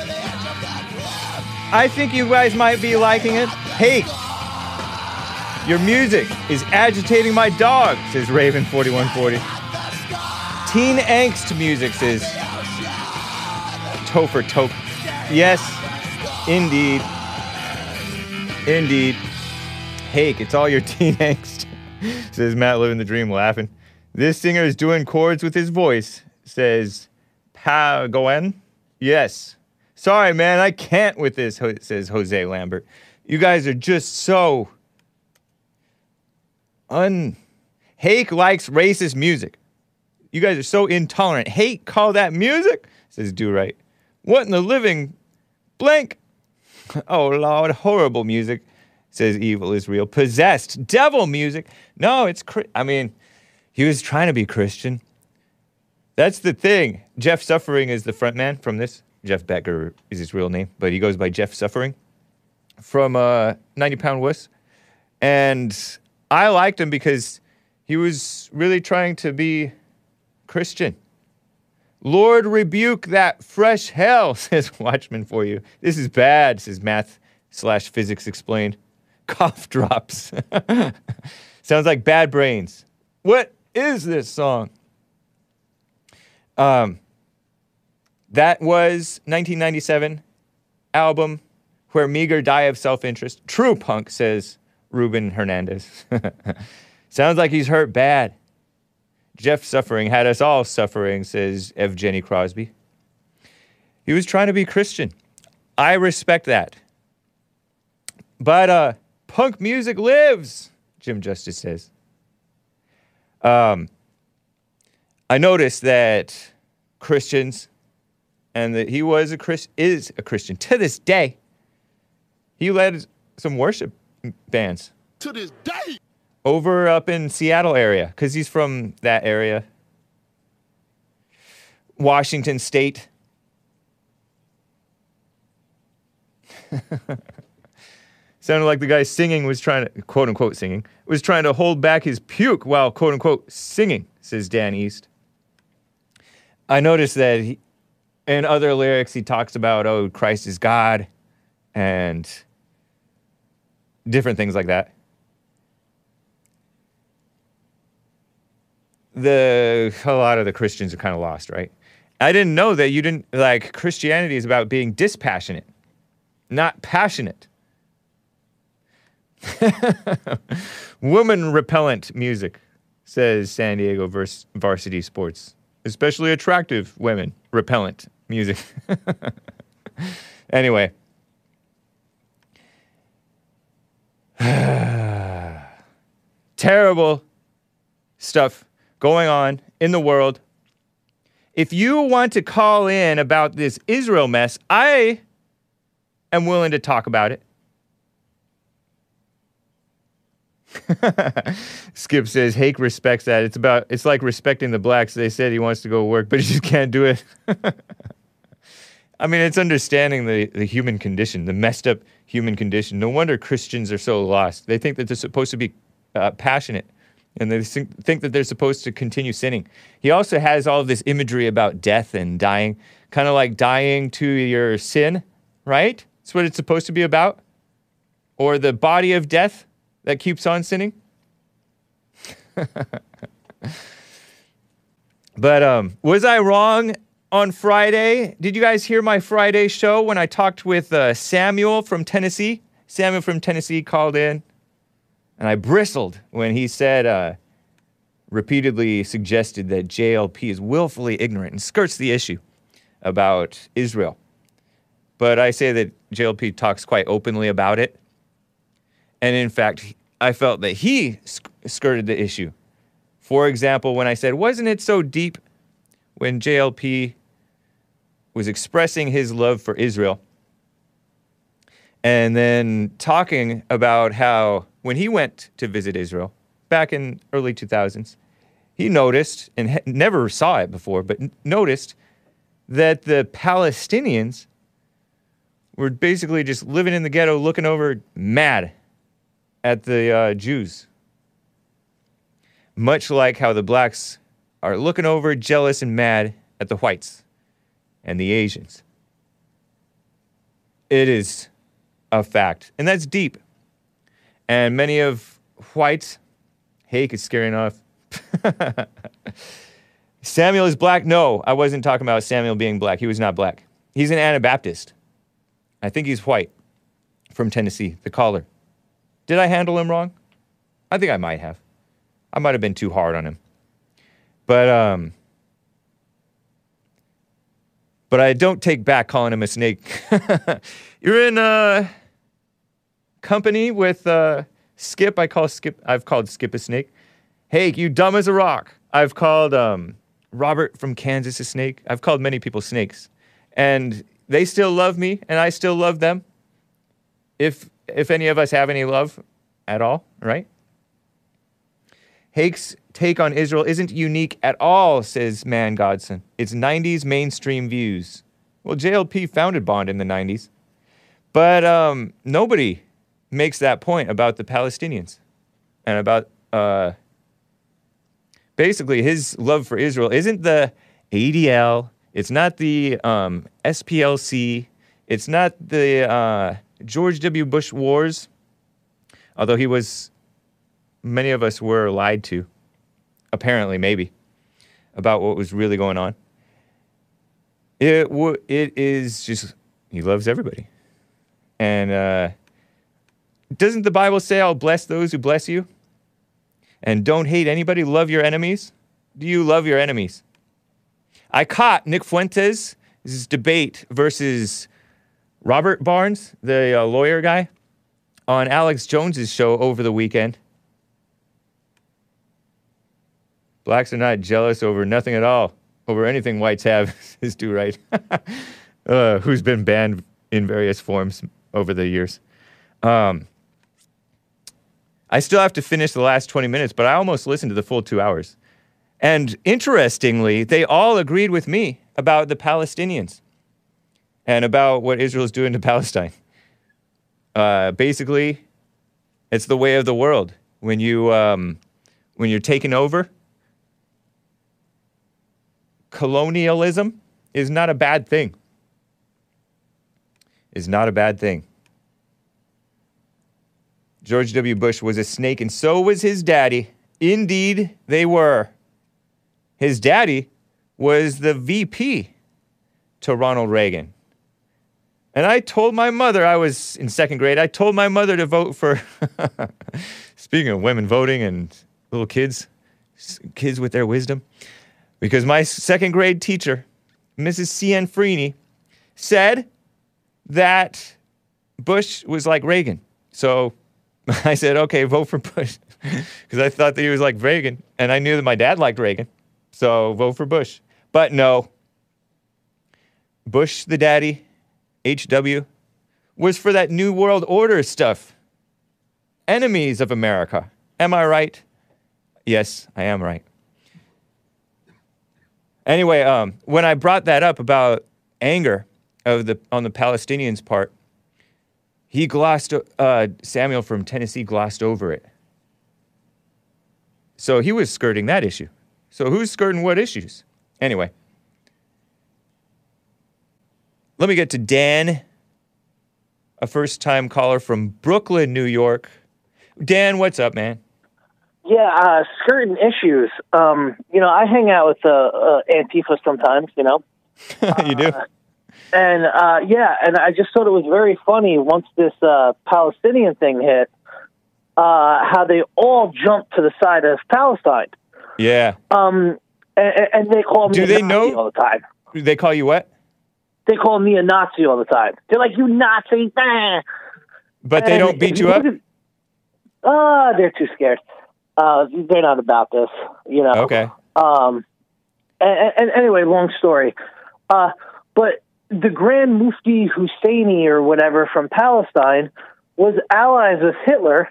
I think you guys might be liking it. Hey, your music is agitating my dog, says Raven4140. Teen angst music, says Topher Tope. Yes, indeed. Indeed. Hake, it's all your teen angst, says Matt living the dream laughing. This singer is doing chords with his voice, says Pa Goen. Yes. Sorry, man, I can't with this, says Jose Lambert. You guys are just so un. Hake likes racist music. You guys are so intolerant. Hate call that music? Says Do Right. What in the living blank? Oh Lord, horrible music. Says evil is real. Possessed, devil music. No, it's. I mean, he was trying to be Christian. That's the thing. Jeff Suffering is the front man from this. Jeff Becker is his real name, but he goes by Jeff Suffering from uh, 90 Pound Wuss. And I liked him because he was really trying to be Christian. Lord, rebuke that fresh hell, says Watchman for you. This is bad, says math slash physics explained. Cough drops. Sounds like bad brains. What is this song? Um, that was 1997 album where meager die of self-interest. True punk, says Ruben Hernandez. Sounds like he's hurt bad. Jeff suffering had us all suffering, says Evgeny Crosby. He was trying to be Christian. I respect that. But uh, punk music lives, Jim Justice says. Um, I noticed that Christians, and that he was a Chris is a Christian to this day. He led some worship bands To this day. over up in Seattle area because he's from that area. Washington State. Sounded like the guy singing was trying to, quote unquote, singing, was trying to hold back his puke while, quote unquote, singing, says Dan East. I noticed that he, in other lyrics, he talks about, oh, Christ is God and different things like that. the a lot of the Christians are kind of lost, right? I didn't know that you didn't like Christianity is about being dispassionate, not passionate. Woman repellent music, says San Diego vers- Varsity Sports. Especially attractive women repellent music. anyway. Terrible stuff going on in the world. If you want to call in about this Israel mess, I am willing to talk about it. Skip says Hake respects that. It's about it's like respecting the blacks. They said he wants to go work, but he just can't do it. I mean, it's understanding the, the human condition, the messed up human condition. No wonder Christians are so lost. They think that they're supposed to be uh, passionate and they think that they're supposed to continue sinning. He also has all this imagery about death and dying, kind of like dying to your sin, right? That's what it's supposed to be about. Or the body of death that keeps on sinning. but um, was I wrong on Friday? Did you guys hear my Friday show when I talked with uh, Samuel from Tennessee? Samuel from Tennessee called in. And I bristled when he said, uh, repeatedly suggested that JLP is willfully ignorant and skirts the issue about Israel. But I say that JLP talks quite openly about it. And in fact, I felt that he sk- skirted the issue. For example, when I said, wasn't it so deep when JLP was expressing his love for Israel? and then talking about how when he went to visit Israel back in early 2000s, he noticed and ha- never saw it before, but n- noticed that the Palestinians were basically just living in the ghetto, looking over mad at the uh, Jews, much like how the blacks are looking over jealous and mad at the whites and the Asians. It is a fact, and that's deep. And many of whites, Hake is scary enough. Samuel is black. No, I wasn't talking about Samuel being black. He was not black. He's an Anabaptist. I think he's white from Tennessee, the caller. Did I handle him wrong? I think I might have. I might have been too hard on him. But um but I don't take back calling him a snake. You're in uh company with uh, Skip. I call Skip. I've called Skip a snake. Hey, you dumb as a rock. I've called um, Robert from Kansas a snake. I've called many people snakes. And they still love me, and I still love them. If, if any of us have any love at all, right? Hake's take on Israel isn't unique at all, says Man Godson. It's 90s mainstream views. Well, JLP founded Bond in the 90s. But um, nobody makes that point about the Palestinians and about uh, basically his love for Israel isn't the ADL, it's not the um, SPLC, it's not the uh, George W. Bush wars, although he was, many of us were lied to, apparently, maybe, about what was really going on. It, w- it is just, he loves everybody. And uh, doesn't the Bible say, I'll bless those who bless you? And don't hate anybody, love your enemies? Do you love your enemies? I caught Nick Fuentes' debate versus Robert Barnes, the uh, lawyer guy, on Alex Jones's show over the weekend. Blacks are not jealous over nothing at all, over anything whites have, is do right. uh, who's been banned in various forms over the years. Um, I still have to finish the last 20 minutes, but I almost listened to the full two hours. And interestingly, they all agreed with me about the Palestinians and about what Israel is doing to Palestine. Uh, basically, it's the way of the world. When you um, when you're taken over, colonialism is not a bad thing. Is not a bad thing. George W. Bush was a snake, and so was his daddy. Indeed, they were. His daddy was the VP to Ronald Reagan. And I told my mother, I was in second grade, I told my mother to vote for, speaking of women voting and little kids, kids with their wisdom, because my second grade teacher, Mrs. C.N. Freeney, said that Bush was like Reagan. So I said, okay, vote for Bush. Because I thought that he was like Reagan. And I knew that my dad liked Reagan. So vote for Bush. But no. Bush, the daddy, HW, was for that New World Order stuff. Enemies of America. Am I right? Yes, I am right. Anyway, um, when I brought that up about anger of the on the Palestinians' part, he glossed uh, Samuel from Tennessee glossed over it. So he was skirting that issue. So who's skirting what issues? Anyway, let me get to Dan, a first-time caller from Brooklyn, New York. Dan, what's up, man? Yeah, uh, skirting issues. Um, you know, I hang out with uh, uh, Antifa sometimes. You know, you do. and uh, yeah, and I just thought it was very funny once this uh, Palestinian thing hit, uh, how they all jumped to the side of Palestine. Yeah. Um, and, and they call me Do a they Nazi know- all the time. Do They call you what? They call me a Nazi all the time. They're like, "You Nazi!" ah." But they don't beat you up? Ah, they're too scared. Uh, they're not about this, you know. Okay. Um, and, and anyway, long story. Uh, but the Grand Mufti Husseini or whatever from Palestine was allies with Hitler,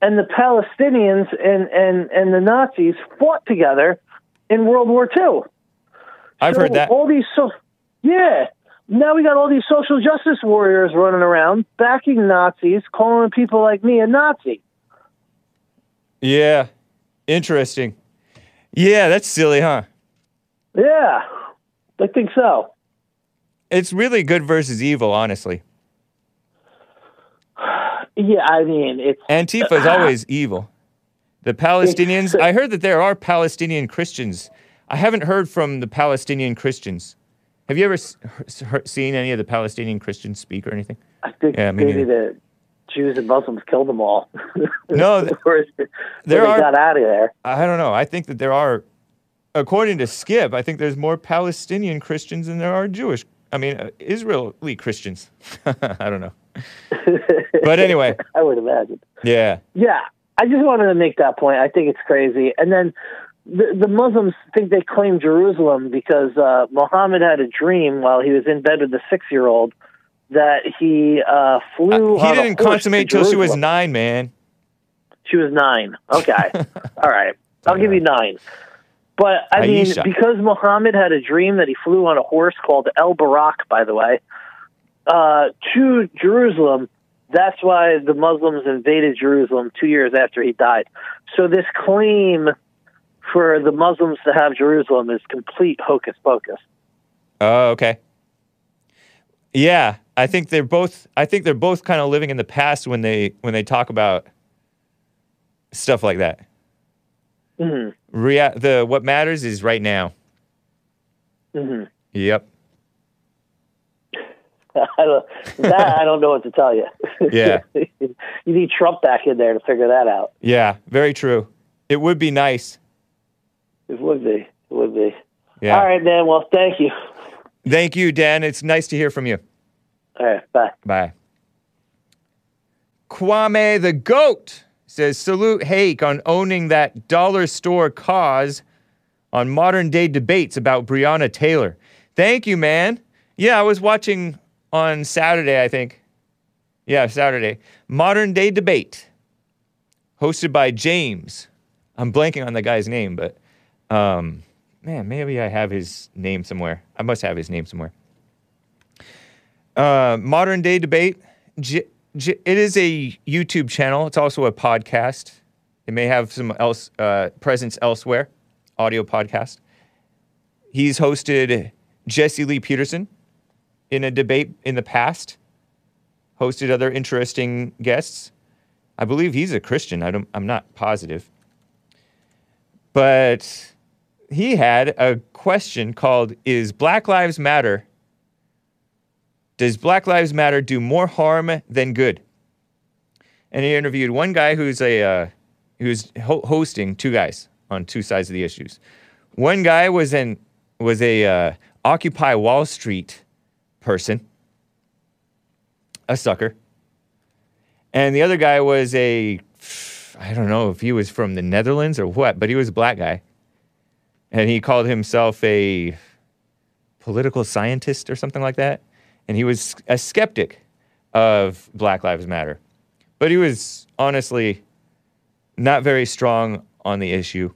and the Palestinians and, and, and the Nazis fought together in World War II. I've So heard that. All these so yeah. Now we got all these social justice warriors running around backing Nazis, calling people like me a Nazi. Yeah. Interesting. Yeah, that's silly, huh? Yeah, I think so. It's really good versus evil, honestly. Yeah, I mean it's Antifa is always evil. The Palestinians, I heard that there are Palestinian Christians. I haven't heard from the Palestinian Christians. Have you ever s- seen any of the Palestinian Christians speak or anything? I think Yeah, maybe the Jews and Muslims killed them all. No, th- there they are- got out of there. I don't know. I think that there are, according to Skip, I think there's more Palestinian Christians than there are Jewish. I mean, uh, Israeli Christians. I don't know. But anyway, I would imagine. yeah. Yeah, I just wanted to make that point. I think it's crazy. And then the, the Muslims think they claim Jerusalem because uh, Muhammad had a dream while he was in bed with the six year old that he uh, flew. he on didn't horse consummate till she was nine, man. She was nine. Okay. All right. I'll give you nine. But I mean, because Muhammad had a dream that he flew on a horse called El Barak, by the way, uh, to Jerusalem, that's why the Muslims invaded Jerusalem two years after he died. So this claim for the Muslims to have Jerusalem is complete hocus pocus. Oh, okay. Yeah, I think they're both. I think they're both kind of living in the past when they when they talk about stuff like that. hmm Rea- the what matters is right now. hmm Yep. I don't, that I don't know what to tell you. Yeah. you need Trump back in there to figure that out. Yeah. Very true. It would be nice. It would be. It would be. Yeah. All right, man. Well, thank you. Thank you, Dan. It's nice to hear from you. All right. Bye. Bye. Kwame the Goat says salute Hake on owning that dollar store cause on modern day debates about Breonna Taylor. Thank you, man. Yeah, I was watching on Saturday, I think. Yeah, Saturday. Modern day debate hosted by James. I'm blanking on the guy's name, but um, man, maybe I have his name somewhere. I must have his name somewhere. Uh, modern day debate. J- J- it is a YouTube channel. It's also a podcast. It may have some else uh, presence elsewhere. Audio podcast. He's hosted Jesse Lee Peterson in a debate in the past. Hosted other interesting guests. I believe he's a Christian. I don't, I'm not positive. But he had a question called Is Black Lives Matter does Black Lives Matter do more harm than good? And he interviewed one guy who's a uh, who's ho- hosting two guys on two sides of the issues. One guy was an was a uh, Occupy Wall Street person, a sucker, and the other guy was a I don't know if he was from the Netherlands or what, but he was a black guy, and he called himself a political scientist or something like that and he was a skeptic of Black Lives Matter. But he was honestly not very strong on the issue.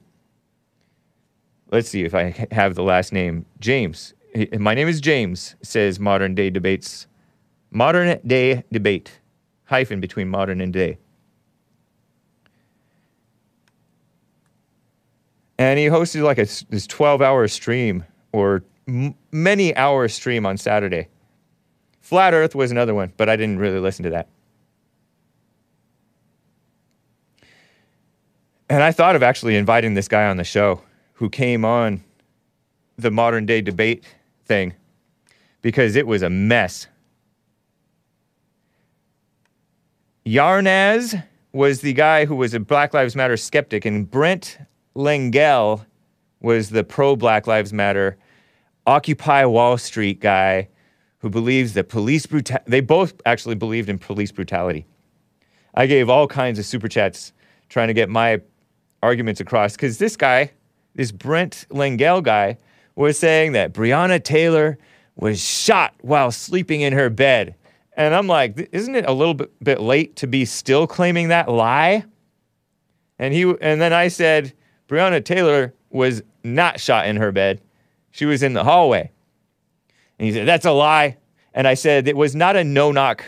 Let's see if I have the last name. James. My name is James, says Modern Day Debates. Modern Day Debate. Hyphen between modern and day. And he hosted like a, this 12 hour stream or m- many hour stream on Saturday. Flat Earth was another one, but I didn't really listen to that. And I thought of actually inviting this guy on the show who came on the modern day debate thing because it was a mess. Yarnaz was the guy who was a Black Lives Matter skeptic, and Brent Lengel was the pro Black Lives Matter Occupy Wall Street guy who believes that police brutality, they both actually believed in police brutality. I gave all kinds of super chats trying to get my arguments across because this guy, this Brent Lengel guy, was saying that Breonna Taylor was shot while sleeping in her bed. And I'm like, isn't it a little bit, late to be still claiming that lie? And he and then I said Breonna Taylor was not shot in her bed. She was in the hallway. And he said, That's a lie. And I said, It was not a no knock.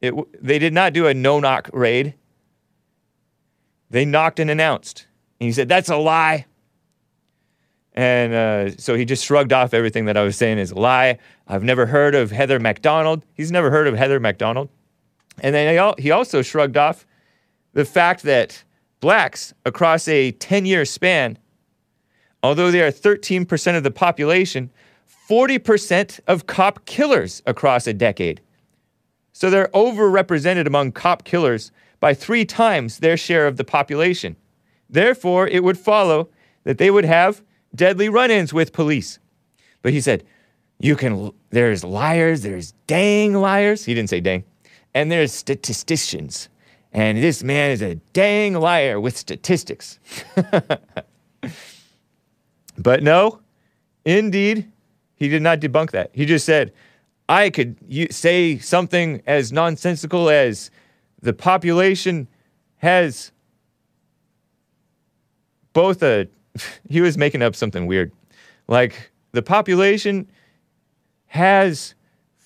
It, they did not do a no knock raid. They knocked and announced. And he said, That's a lie. And uh, so he just shrugged off everything that I was saying as a lie. I've never heard of Heather Mac Donald. He's never heard of Heather Mac Donald. And then he also shrugged off the fact that blacks across a 10 year span, although they are 13% of the population, 40% of cop killers across a decade. So they're overrepresented among cop killers by three times their share of the population. Therefore, it would follow that they would have deadly run ins with police. But he said, you can, there's liars, there's dang liars. He didn't say dang. And there's statisticians. And this man is a dang liar with statistics. but no, indeed, he did not debunk that. He just said, I could say something as nonsensical as the population has both a. He was making up something weird. Like the population has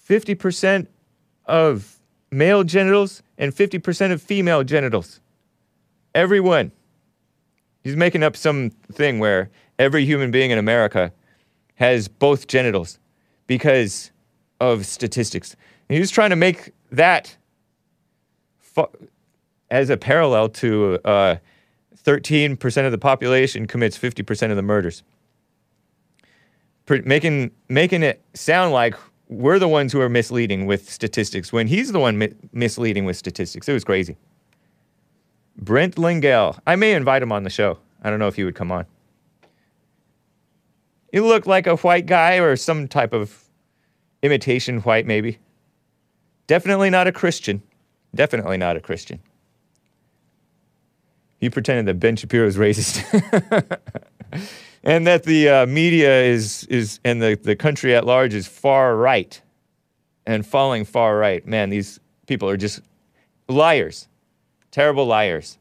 50% of male genitals and 50% of female genitals. Everyone. He's making up some thing where every human being in America has both genitals because of statistics. And trying to make that fu- as a parallel to uh, 13% of the population commits 50% of the murders. Making, making it sound like we're the ones who are misleading with statistics when he's the one mi- misleading with statistics. It was crazy. Brent Lingell. I may invite him on the show. I don't know if he would come on. He looked like a white guy or some type of imitation white, maybe. Definitely not a Christian. Definitely not a Christian. He pretended that Ben Shapiro is racist. and that the uh, media is, is and the, the country at large is far right and falling far right. Man, these people are just liars, terrible liars.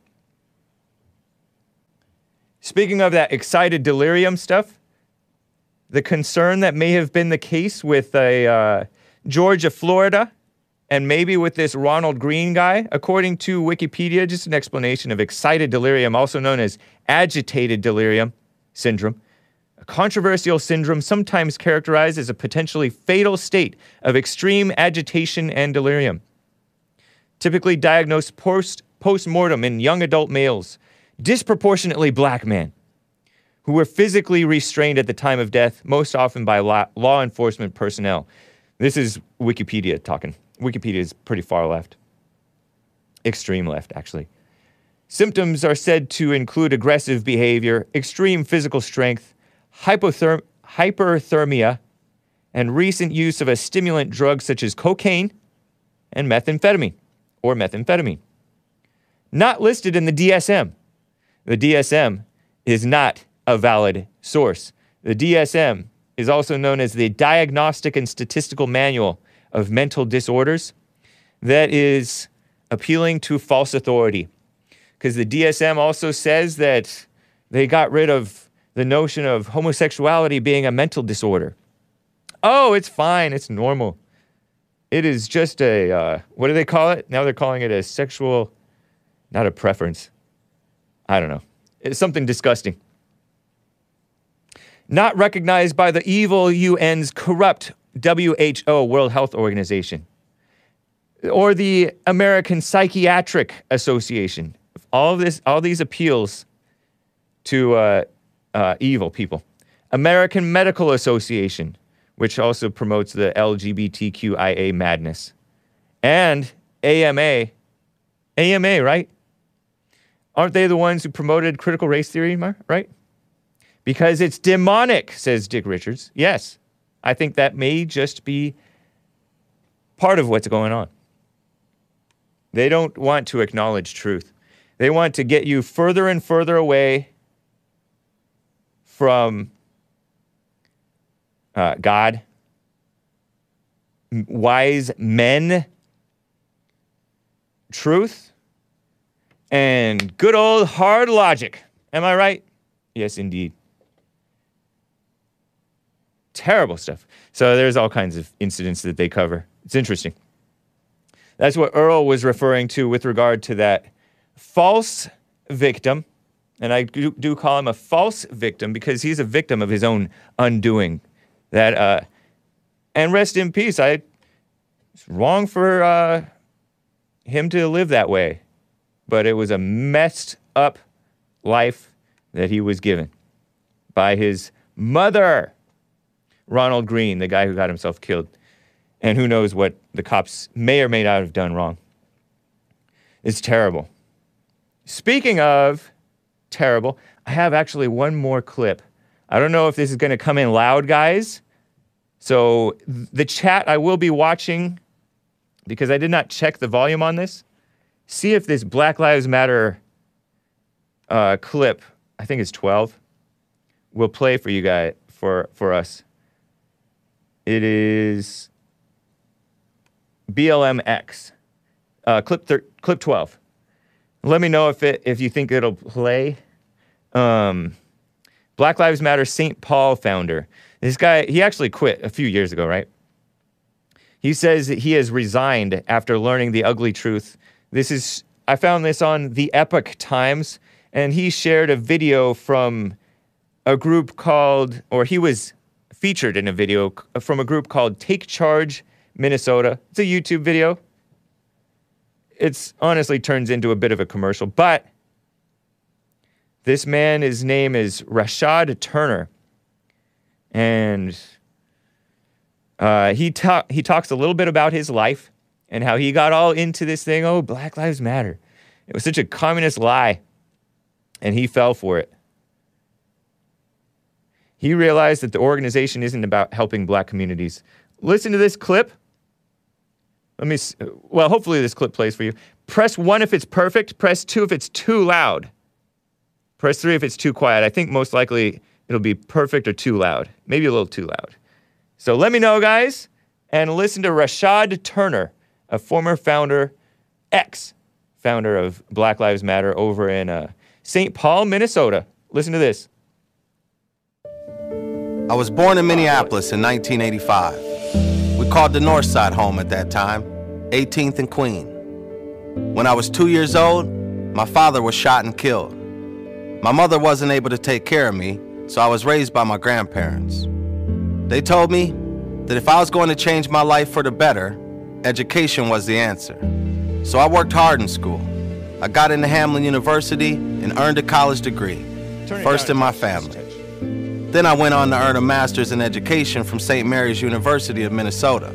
Speaking of that excited delirium stuff, the concern that may have been the case with a uh, Georgia, Florida, and maybe with this Ronald Greene guy, according to Wikipedia, just an explanation of excited delirium, also known as agitated delirium syndrome, a controversial syndrome sometimes characterized as a potentially fatal state of extreme agitation and delirium. Typically diagnosed post mortem in young adult males, disproportionately black men, who were physically restrained at the time of death, most often by law, law enforcement personnel. This is Wikipedia talking. Wikipedia is pretty far left, extreme left, actually. Symptoms are said to include aggressive behavior, extreme physical strength, hypotherm- hyperthermia, and recent use of a stimulant drug such as cocaine and methamphetamine or methamphetamine. Not listed in the DSM. The DSM is not a valid source. The DSM is also known as the Diagnostic and Statistical Manual of Mental Disorders that is appealing to false authority. Because the DSM also says that they got rid of the notion of homosexuality being a mental disorder. Oh, it's fine, it's normal. It is just a, uh, what do they call it? Now they're calling it a sexual, not a preference. I don't know. It's something disgusting not recognized by the evil UN's corrupt WHO, World Health Organization, or the American Psychiatric Association. All this, all these appeals to uh, uh, evil people. American Medical Association, which also promotes the LGBTQIA madness, and AMA. AMA, right? Aren't they the ones who promoted critical race theory, right? because it's demonic, says Dick Richards. Yes, I think that may just be part of what's going on. They don't want to acknowledge truth. They want to get you further and further away from uh, God, wise men, truth, and good old hard logic. Am I right? Yes, indeed terrible stuff. So there's all kinds of incidents that they cover. It's interesting. That's what Earl was referring to with regard to that false victim. And I do, do call him a false victim because he's a victim of his own undoing. That uh, and rest in peace. I it's wrong for uh, him to live that way, but it was a messed up life that he was given by his mother. Ronald Greene, the guy who got himself killed. And who knows what the cops may or may not have done wrong. It's terrible. Speaking of terrible, I have actually one more clip. I don't know if this is going to come in loud, guys. So the chat I will be watching because I did not check the volume on this. see if this Black Lives Matter uh, clip, I think it's 12, will play for you guys, for, for us. It is BLMX, uh, clip, thir- clip 12. Let me know if, it, if you think it'll play. Um, Black Lives Matter St. Paul founder. This guy, he actually quit a few years ago, right? He says that he has resigned after learning the ugly truth. This is, I found this on the Epoch Times, and he shared a video from a group called, or he was featured in a video from a group called Take Charge Minnesota. It's a YouTube video. It's honestly turns into a bit of a commercial, but this man, his name is Rashad Turner. And uh, he, ta- he talks a little bit about his life and how he got all into this thing. Oh, Black Lives Matter. It was such a communist lie. And he fell for it. He realized that the organization isn't about helping black communities. Listen to this clip. Let me, s- well, hopefully this clip plays for you. Press one if it's perfect, press two if it's too loud. Press three if it's too quiet. I think most likely it'll be perfect or too loud. Maybe a little too loud. So let me know, guys, and listen to Rashad Turner, a former founder, ex founder of Black Lives Matter over in uh, St. Paul, Minnesota. Listen to this. I was born in Minneapolis in 1985. Called the North Side home at that time, 18th and Queen. When I was two years old, my father was shot and killed. My mother wasn't able to take care of me, so I was raised by my grandparents. They told me that if I was going to change my life for the better, education was the answer. So I worked hard in school. I got into Hamline University and earned a college degree, first in my family. Then I went on to earn a master's in education from St. Mary's University of Minnesota.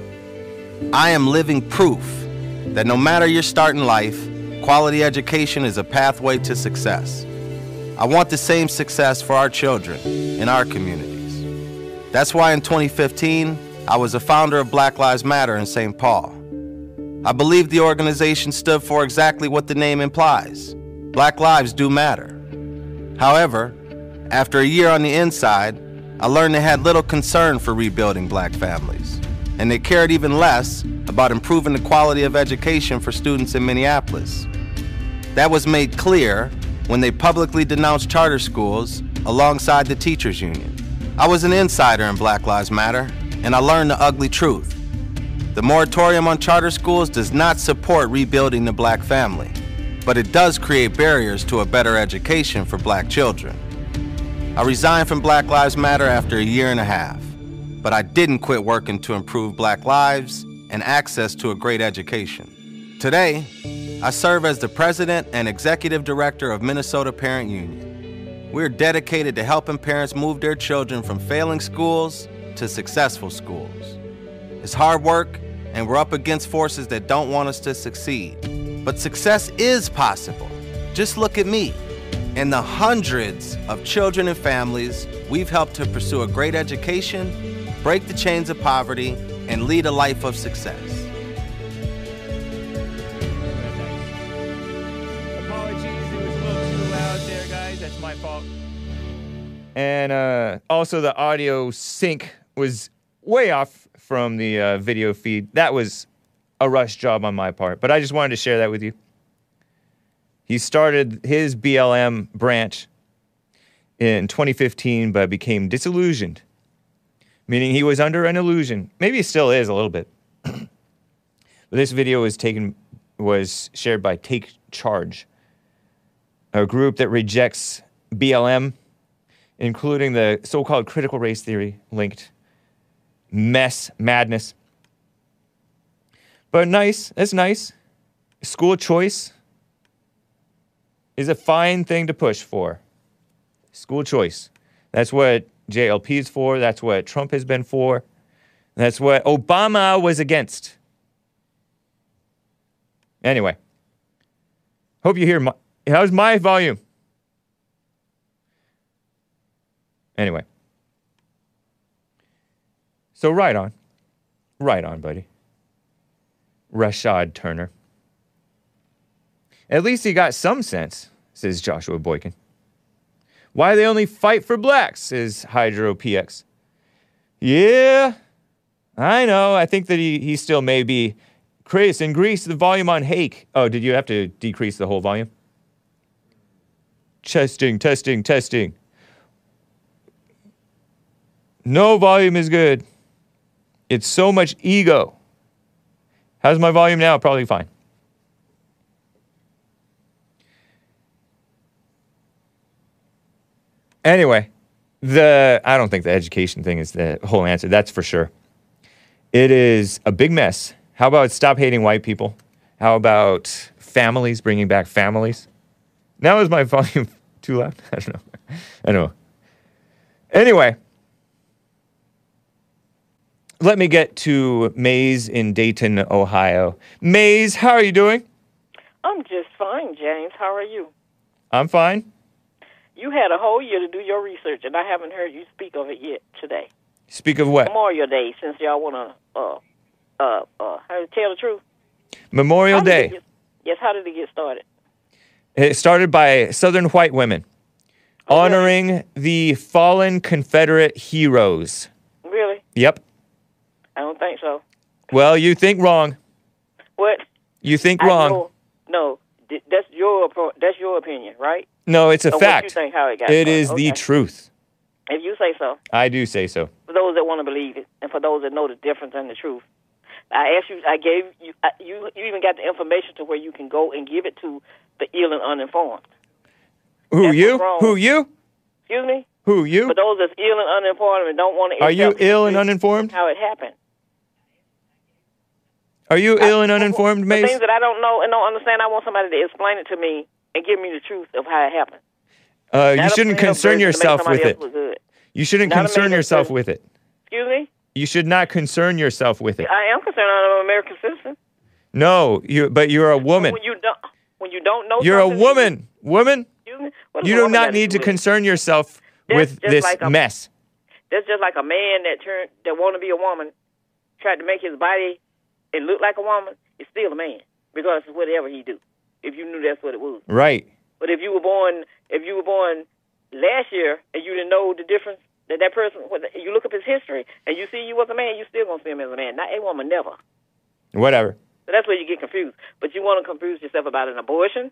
I am living proof that no matter your start in life, quality education is a pathway to success. I want the same success for our children in our communities. That's why in 2015, I was a founder of Black Lives Matter in St. Paul. I believe the organization stood for exactly what the name implies Black lives do matter. However, after a year on the inside, I learned they had little concern for rebuilding black families, and they cared even less about improving the quality of education for students in Minneapolis. That was made clear when they publicly denounced charter schools alongside the teachers union. I was an insider in Black Lives Matter, and I learned the ugly truth. The moratorium on charter schools does not support rebuilding the black family, but it does create barriers to a better education for black children. I resigned from Black Lives Matter after a year and a half, but I didn't quit working to improve black lives and access to a great education. Today, I serve as the president and executive director of Minnesota Parent Union. We're dedicated to helping parents move their children from failing schools to successful schools. It's hard work, and we're up against forces that don't want us to succeed. But success is possible. Just look at me and the hundreds of children and families we've helped to pursue a great education, break the chains of poverty, and lead a life of success. Apologies, it was a little too loud there, guys. That's my fault. And uh, also, the audio sync was way off from the uh, video feed. That was a rush job on my part, but I just wanted to share that with you. He started his BLM branch in 2015, but became disillusioned, meaning he was under an illusion. Maybe he still is a little bit. but this video was taken was shared by Take Charge, a group that rejects BLM, including the so-called critical race theory linked mess madness. But nice, that's nice. School choice is a fine thing to push for. School choice. That's what JLP is for. That's what Trump has been for. That's what Obama was against. Anyway, hope you hear my. How's my volume? Anyway. So, right on. Right on, buddy. Rashad Turner. At least he got some sense, says Joshua Boykin. Why they only fight for blacks, says Hydro PX. Yeah, I know. I think that he, he still may be. Chris, increase the volume on Hake. Oh, did you have to decrease the whole volume? Testing, testing, testing. No volume is good. It's so much ego. How's my volume now? Probably fine. Anyway, the I don't think the education thing is the whole answer. That's for sure. It is a big mess. How about stop hating white people? How about families bringing back families? Now is my volume too loud? I don't know. I don't know. Anyway, let me get to Maze in Dayton, Ohio. Maze, how are you doing? I'm just fine, James. How are you? I'm fine. You had a whole year to do your research, and I haven't heard you speak of it yet today. Speak of what? Memorial Day, since y'all want to, uh, uh, uh, tell the truth. Memorial How Day. get- yes, how did it get started? It started by Southern white women honoring the fallen Confederate heroes. Really? Yep. I don't think so. Well, you think wrong. What? You think I wrong. know- no, th- that's your that's your opinion, right? No, it's a Or what you fact. think how it got It is the truth. If you say so, I do say so. for those that want to believe it, and for those that know the difference and the truth. I asked you. I gave you. I, you. You even got the information to where you can go and give it to the ill and uninformed. Who That's you? Who you? Excuse me. Who you? For those that's ill and uninformed and don't want to. Are you ill and uninformed? How it happened? Are you ill and uninformed, The things that I don't know and don't understand, I want somebody to explain it to me and give me the truth of how it happened. Uh, you shouldn't concern version to make yourself with it. You shouldn't Not concern yourself with it. Excuse me. You should not concern yourself with it. I am concerned. I'm an American citizen. No, you. But you're a woman. When you don't, when you don't know, You're a woman. Woman. Excuse me. What You do woman not need to with concern yourself That's with this like a- mess. That's just like a man that turned that want to be a woman, tried to make his body and look like a woman. It's still a man, regardless of whatever he do. If you knew that's what it was. Right. But if you were born, if you were born last year and you didn't know the difference that that person, you look up his history and you see you was a man, you still gonna see him as a man. Not a woman, never. Whatever. So that's where you get confused. But you want to confuse yourself about an abortion,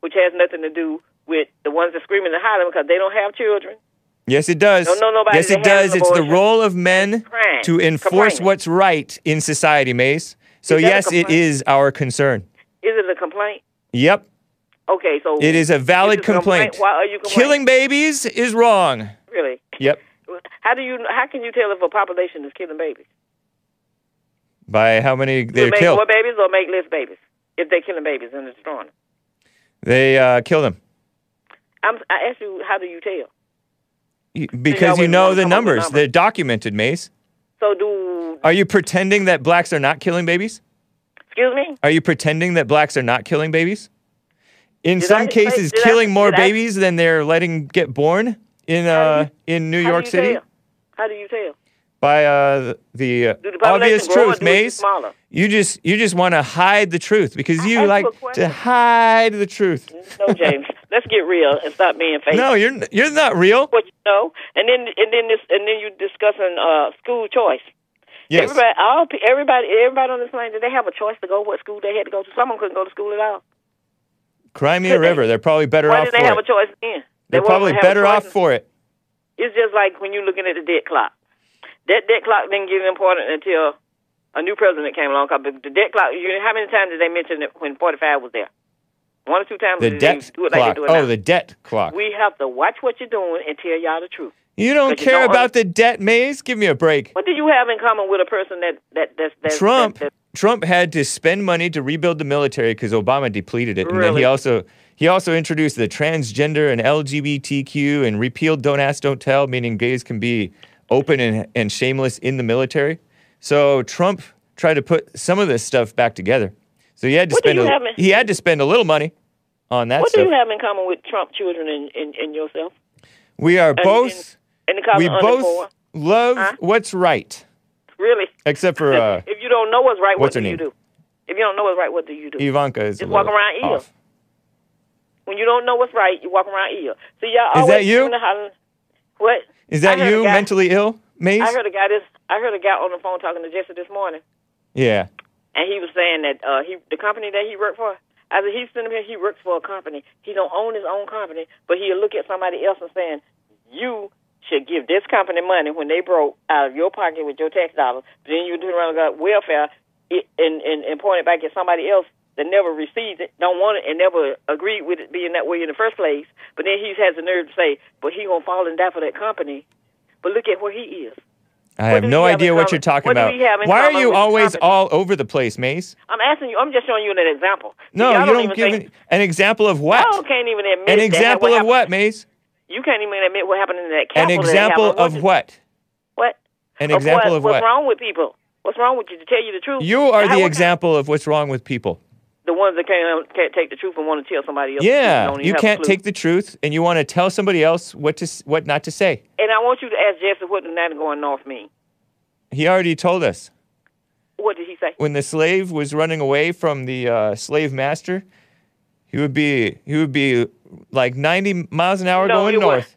which has nothing to do with the ones that screaming and hollering because they don't have children. Yes, it does. Don't know nobody yes, it does. It's the role of men to enforce what's right in society, Mace. So Is that a yes, it is our concern. Is it a complaint? Yep. Okay, so It is a valid Is a complaint? complaint. Why are you complaining? Killing babies is wrong. Really? Yep. How do you? How can you tell if a population is killing babies? By how many Do they they make kill? more babies or make less babies? If they're killing babies and destroying them. They uh, kill them I'm, I ask you, how do you tell? Because you know the come up with numbers. numbers. They're documented, Mace. So do Are you pretending that blacks are not killing babies? excuse me? Are you pretending that blacks are not killing babies? In Did some I- cases, did I- killing more babies than they're letting get born in uh, in New York City Tell? How do you tell? By uh, the uh, the obvious truth, do it get Maze. smaller? You just you just want to hide the truth because you like to hide the truth. No, James. Let's get real and stop being fake. No, you're you're not real. What you know, and then and then this and then you discussing uh school choice. Yes. Everybody, all everybody, everybody on this plane, did they have a choice to go what school they had to go to? Some of them couldn't go to school at all. Crimea Could River. They're probably better Why off did they have it. a choice then? They're They probably wasn't have a better off for it. It's just like when you're looking at the dead clock. That debt clock didn't get important until a new president came along. 'cause the debt clock. You know, how many times did they mention it when 45 was there? One or two times. The debt they do it like clock. do it now. oh, the debt clock. We have to watch what you're doing and tell y'all the truth. You don't But you care don't about the debt, Maze? Give me a break. What do you have in common with a person that that that's, that's Trump that- Trump had to spend money to rebuild the military because Obama depleted it, and then he also he also introduced the transgender and LGBTQ and repealed Don't Ask, Don't Tell, meaning gays can be open and, and shameless in the military. So Trump tried to put some of this stuff back together. So he had to What spend a, in- he had to spend a little money on that what stuff. do you have in common with Trump children and, and, and yourself? we are And- both And we both love Huh? what's right, Really? except for uh, if you don't know what's right, what's what do you name? do? If you don't know what's right, what do you do? Ivanka is Just walk around ill. When you don't know what's right, you walk around ill. So y'all Is always that you? hollering. What? Is that I heard a you guy- mentally ill, Maze? I heard a guy this. I heard a guy on the phone talking to Jesse this morning, yeah. and he was saying that uh, he the company that he worked for. I said he's sitting here. He works for a company. He don't own his own company, but he'll look at somebody else and saying, "You should give this company money when they broke out of your pocket with your tax dollars." Then you turn around and got welfare it, and, and and point it back at somebody else that never received it, don't want it, and never agreed with it being that way in the first place. But then he has the nerve to say, "But he gonna fall and die for that company." But look at where he is. I What have no idea what you're talking what about. we have in Why are you always company? all over the place, Maze? I'm asking you. I'm just showing you an example. No, Y'all you don't don't give an, an example of what? Y'all can't even admit An example what of what, Maze? You can't even admit what happened in that An example of what? What? An example Of example what? of What's wrong with people? What's wrong with you? To tell you the truth. You are the what example of what's wrong with people. The ones that can't can't take the truth and want to tell somebody else. the truth and Yeah, you can't take the truth and you want to tell somebody else what to what not to say. And I want you to ask Jesse what the night going north mean. He already told us What did he say? when the slave was running away from the uh, slave master, he would be he would be like 90 miles an hour No, going it was- north.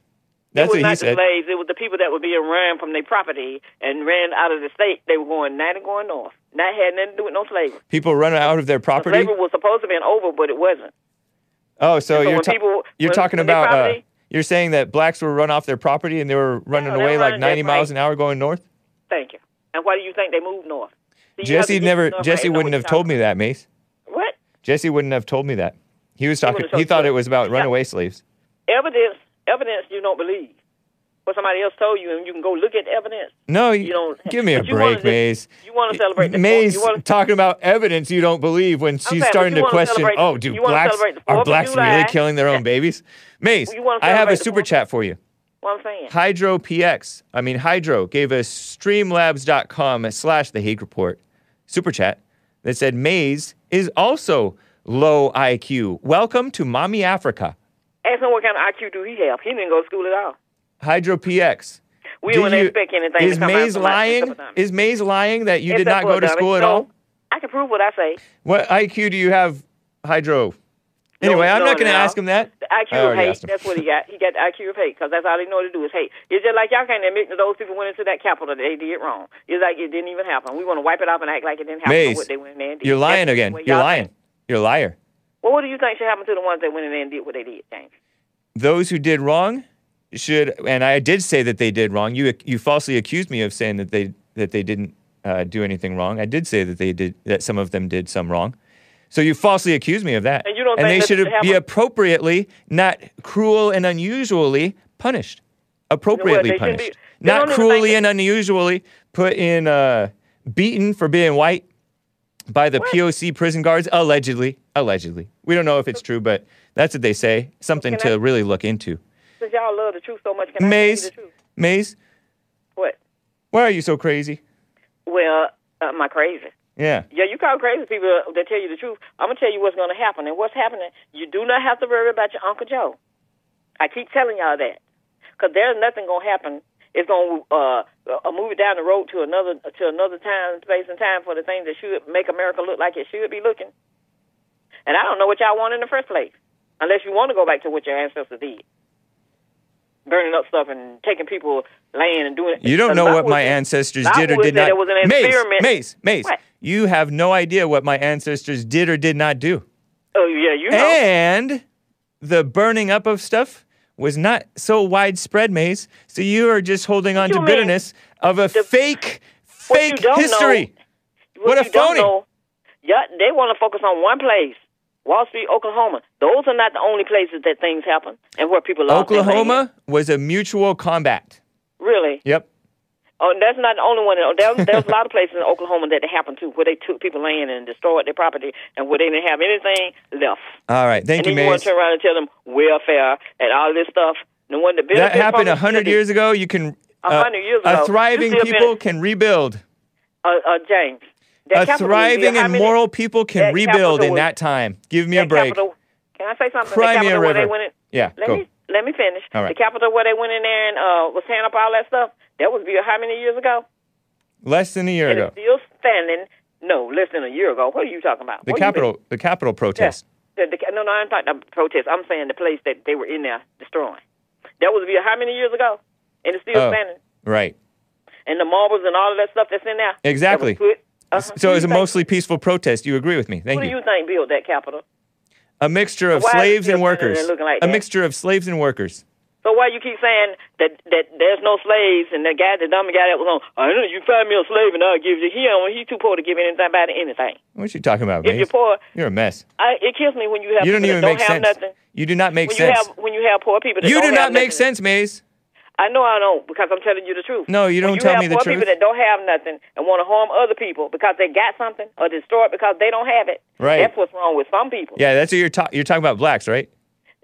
That's it was what not he the said. slaves. It was the people that were being ran from their property and ran out of the state. They were going and going north. That had nothing to do with no slavery. People run out of their property. Slavery was supposed to be over, but it wasn't. Oh, so, So you're ta- people- you're when- talking when about uh, you're saying that blacks were run off their property and they were running they were away like 90 miles an hour going north. Thank you. And why do you think they moved north? See, you have to Jesse never stuff Jesse right, wouldn't have told me that, Mace. What? Jesse wouldn't have told me that. He was talking. wouldn't He thought it was about runaway slaves. Evidence, evidence you don't believe. What somebody else told you, and you can go look at evidence. No, You don't. give me a you break, Maze. You want to celebrate the Maze You wanna, talking about evidence you don't believe when she's saying, starting to question. Oh, do blacks are blacks really killing their own babies? Maze, I have a super chat for you. what I'm saying. Hydro PX, I mean Hydro, gave us streamlabs.com slash the Hake Report super chat that said Maze is also low IQ. Welcome to Mommy Africa. Ask him what kind of IQ do he have. He didn't go to school at all. Hydro PX. We do wouldn't you- expect anything Is to come Maze out from my- lying? Is Maze lying that you did not go to dummy. school at No, all? I can prove what I say. What IQ do you have, Hydro? Anyway, I'm no, not going to no. ask him that. The IQ of hate. That's what he got. He got the IQ of hate because that's all he know to do is hate. It's just like y'all can't admit that those people went into that Capitol that they did wrong. It's like it didn't even happen. We want to wipe it off and act like it didn't happen. Maze, what they went in there and did. You're lying That's again. You're lying. think. You're a liar. Well, what do you think should happen to the ones that went in there and did what they did, James? Those who did wrong should, and I did say that they did wrong. You you falsely accused me of saying that they that they didn't uh, do anything wrong. I did say that they did that some of them did some wrong. So you falsely accused me of that. And you don't and they should be appropriately, not cruel and unusually punished. Appropriately punished, be- not cruelly and unusually put in uh, beaten for being white by the POC prison guards. Allegedly, allegedly, we don't know if it's true, but that's what they say. Something Can to I- really look into. Since y'all love the truth so much, can I tell you the truth? Maze, What? why are you so crazy? Well, uh, am I crazy? Yeah. Yeah, you call crazy people that tell you the truth. I'm gonna tell you what's gonna happen, and what's happening. You do not have to worry about your Uncle Joe. I keep telling y'all that, because there's nothing gonna happen. It's gonna uh, uh, move it down the road to another to another time, space, and time for the things that should make America look like it should be looking. And I don't know what y'all want in the first place, unless you want to go back to what your ancestors did, burning up stuff and taking people land and doing. You don't know what my ancestors did or did not. It was an Mace, experiment. Mace, Mace. What? You have no idea what my ancestors did or did not do. Oh yeah, you know. And the burning up of stuff was not so widespread, Mace. So you are just holding on to bitterness of a The- fake, fake history. know- What a you don't phony. know, yeah, they want to focus on one place, Wall Street, Oklahoma. Those are not the only places that things happen and where people lost. Oklahoma was a mutual combat. Really? Yep. Oh, that's not the only one. There's, there's a lot of places in Oklahoma that it happened to, where they took people land and destroyed their property, and where they didn't have anything left. All right. Thank and you, then you want to turn around and tell them welfare and all this stuff. The one that That happened a hundred years ago. You can. A uh, hundred years ago. A thriving people benefit- can rebuild. Uh, uh, James. A That capital thriving and moral people can rebuild in was- that time. Give me a break. Capital, can I say something? Cry the me a capital where they river. went in, Yeah, let go. me let me finish. All right. The capital where they went in there and uh, was tearing up all that stuff. That was built how many years ago? Less than a year And ago. still standing. No, less than a year ago. What are you talking about? The What Capitol, the Capitol protest. mean? The, the, no, no, I'm talking about protest. I'm saying the place that they were in there destroying. That was how many years ago? And it's still Oh. standing. Right. And the marbles and all of that stuff that's in there. that Exactly. put- uh-huh. So it was a mostly peaceful protest. You agree with me? Thank Who do you. you think built that capital? A mixture of it slaves and workers. like a mixture of slaves and workers. So why you keep saying that that there's no slaves and the guy, the dumb guy that was on, I know you find me a slave and I'll give you. He don't, he too poor to give anybody anything. What you talking about, If you're poor, You're a mess. I, it kills me when you have You don't people even that don't make have sense. nothing. You do not make when sense. you have when you have poor people that You don't do not make nothing. sense, Maze. I know I don't because I'm telling you the truth. No, you don't tell have me the truth. people that don't have nothing and want to harm other people because they got something or destroy it because they don't have it. Right. That's what's wrong with some people. Yeah, that's what you're talking. You're talking about blacks, right?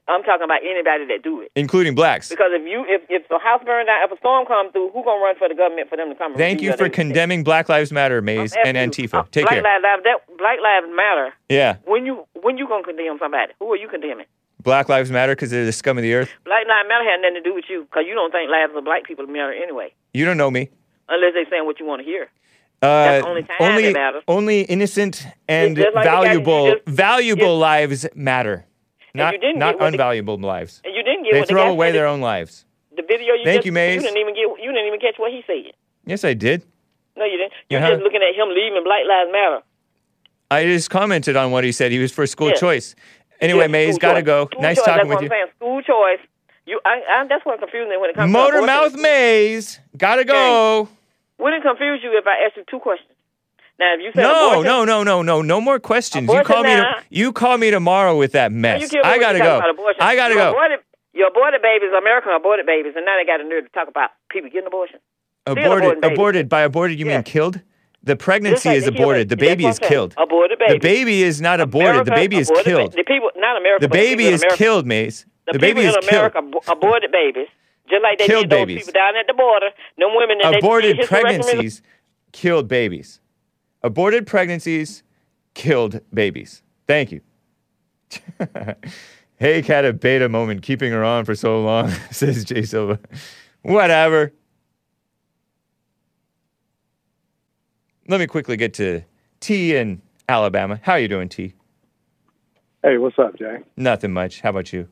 I'm talking about anybody that do it. Including blacks. Because if you if if the house burned down, if a storm comes through, who gonna run for the government for them to come? Thank you for condemning Black Lives Matter, Maze, and you. Antifa. Uh, Take Black care. Lives, Lives- that, Black Lives Matter. Yeah, When you when you gonna condemn somebody? Who are you condemning? Black Lives Matter because they're the scum of the earth. Black Lives Matter had nothing to do with you because you don't think lives of black people matter anyway, You don't know me. unless they're saying what you want to hear. Uh, the only only, only innocent and like the valuable, just- valuable lives matter. Not, not get the- unvaluable lives. And you didn't get They what the throw guy away their own lives. The video you Thank just, you, Maze. You didn't even get. You didn't even catch what he said. Yes, I did. No, you didn't. You Uh-huh. just looking at him leaving Black Lives Matter. I just commented on what he said. He was for school Yeah. choice. Anyway, Yeah, Maze, school gotta go. School nice choice, talking that's with you. what I'm saying. School choice. You, I, I, that's what confused me when it comes to Motor. Mouth Maze, gotta go. Wouldn't confuse you if I asked you two questions? Now, if you said No, abortion, no, no, no, no, no more questions. You call me. now. To, you call me tomorrow with that mess. I gotta go. I gotta you go. Aborted, you aborted babies, American aborted babies, and now they got a nerve to talk about people getting abortion. Aborted. Aborted. By aborted, you Yeah. mean killed? The pregnancy is aborted. The baby is killed. Aborted baby. The baby. is not aborted. the baby is killed. ba- the people, not America. The baby is America, killed, Maze. The, baby is in killed. America aborted babies, just like they Killed did those babies. people down at the border. No women that Aborted they pregnancies killed babies. Aborted pregnancies killed babies. Thank you. hey, cat a beta moment, keeping her on for so long, says Jay Silva. Whatever. Let me quickly get to T in Alabama. How are you doing, T? Hey, what's up, Jay? Nothing much. How about you?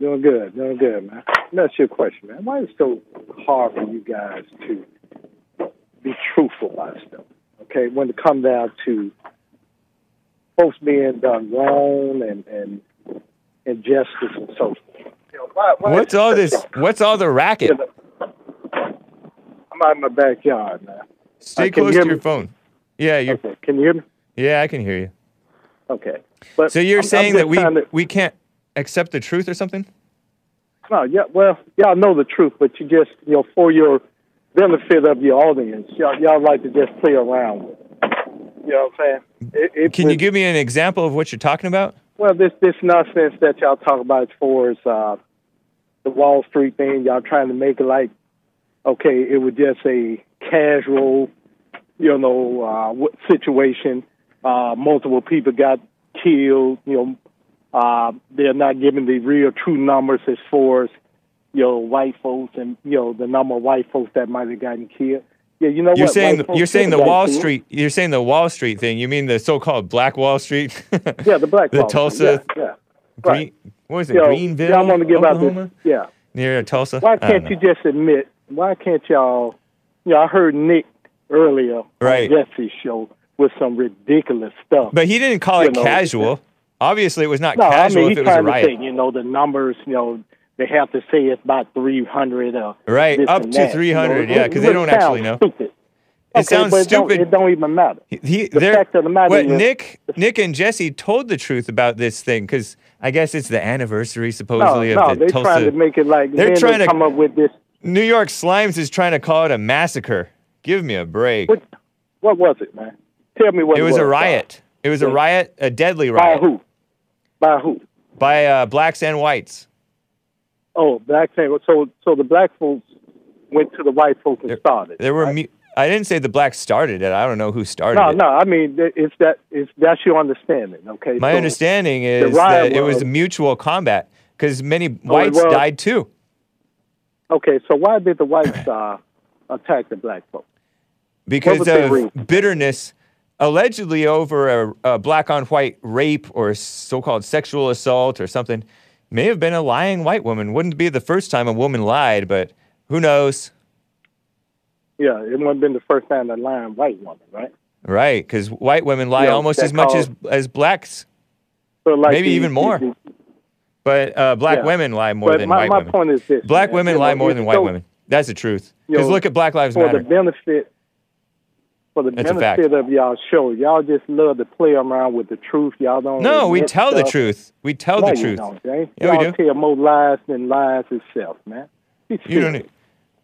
Doing good, doing good, man. That's me ask you a question, man. Why is it so hard for you guys to be truthful about stuff? Okay, when it comes down to folks being done wrong and and injustice and so forth. You know, why, why What's all this? What's all the racket? I'm out in my backyard, man. Stay Uh, can you close to your me? phone. Yeah, you. Okay, can you hear me? Yeah, I can hear you. Okay, but So you're I'm- I'm saying that we to- we can't accept the truth or something? No, yeah, well, y'all know the truth, but you just, you know, for your benefit of your audience, y'all, y'all like to just play around with. You know what I'm saying? It, it Can you give me an example of what you're talking about? Well, this this nonsense that y'all talk about as far as uh, the Wall Street thing, y'all trying to make it like, okay, it was just a casual, you know, uh, situation. Uh, multiple people got killed. You know, uh, they're not giving the real true numbers as far as you know white folks and you know the number of white folks that might have gotten killed. Yeah, you know You're what? saying you're saying the Wall gotten killed. Street. You're saying the Wall Street thing. You mean the so-called Black Wall Street? Yeah, the black the Wall Street. Tulsa, Yeah, yeah. Green, what is it? You know, Greenville, Y'all want to give out Oklahoma, this? Yeah. near Tulsa. Why can't know. you just admit? Why can't y'all? Know, I heard Nick earlier Right. on Jesse's show with some ridiculous stuff. But he didn't call You it know, casual. Obviously, it was not no, casual I mean if it was a riot. say, you know, the numbers. You know, they have to say it's about three hundred or Right, up to that, 300, you know. yeah, because they don't actually know. Stupid. It Okay, sounds it don't- stupid. It don't even matter. He, the fact of the matter but is, Nick, Nick and Jesse told the truth about this thing because I guess it's the anniversary supposedly no, of the they're Tulsa. trying to make it like They're trying to- come up with this. New York Slimes is trying to call it a massacre. Give me a break. What, what was it, man? Tell me what it was. it was a riot. It was a riot, a deadly riot. By who? By who? by uh, blacks and whites. Oh, black thing. So, so the black folks went to the white folks and started. There were. mu- I didn't say the blacks started it. I don't know who started No, it. no. no. I mean, it's that. It's that's your understanding, okay? My So, understanding is that it was was- mutual combat because many Oh, it whites was? died too. Okay, so why did the whites uh, attack the black folks? because of bitterness allegedly over a, a black on white rape or so called sexual assault or something. May have been a lying white woman. Wouldn't be the first time a woman lied, but who knows? Yeah, it wouldn't have been the first time a lying white woman, right? Right, because white women lie Yeah, almost as much as called- as blacks, So like maybe the- even more. the- but uh, black Yeah. women lie more But than my, white my women. point is this: Black man, women you lie know, more it's than white so- women. That's the truth. Because look at Black Lives for Matter. the benefit for the That's benefit of y'all show. Y'all just love to play around with the truth. Y'all don't. No, we tell the truth. We tell no, the truth. Don't, Jay. Yeah, we y'all do. tell more lies than lies itself, man. Be You don't.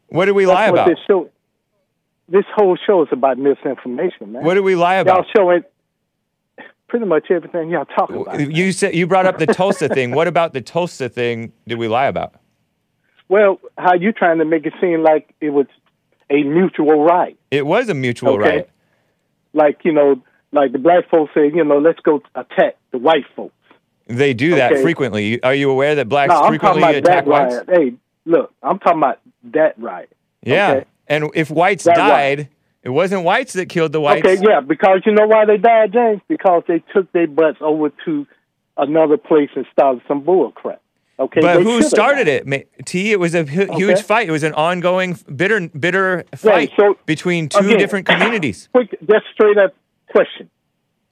What did we That's lie about? This, show, this whole show is about misinformation, man. What do we lie about? Y'all showing pretty much everything y'all talk about. You said you brought up the Tulsa thing. What about the Tulsa thing? Did we lie about? Well, how you trying to make it seem like it was a mutual right? It was a mutual Okay. right. Like you know, like the black folks say, you know, let's go attack the white folks. They do that Okay. frequently. Are you aware that blacks no, frequently attack whites? riot. Hey, look, I'm talking about that right. Yeah. Okay. And if whites That died, it wasn't whites that killed the whites. Okay, yeah, because you know why they died, James? Because they took their butts over to another place and started some bull crap. Okay, But who started died. it? T. It was a huge Okay. fight. It was an ongoing, bitter, bitter fight so, between two again, different communities. Quick, just straight up question.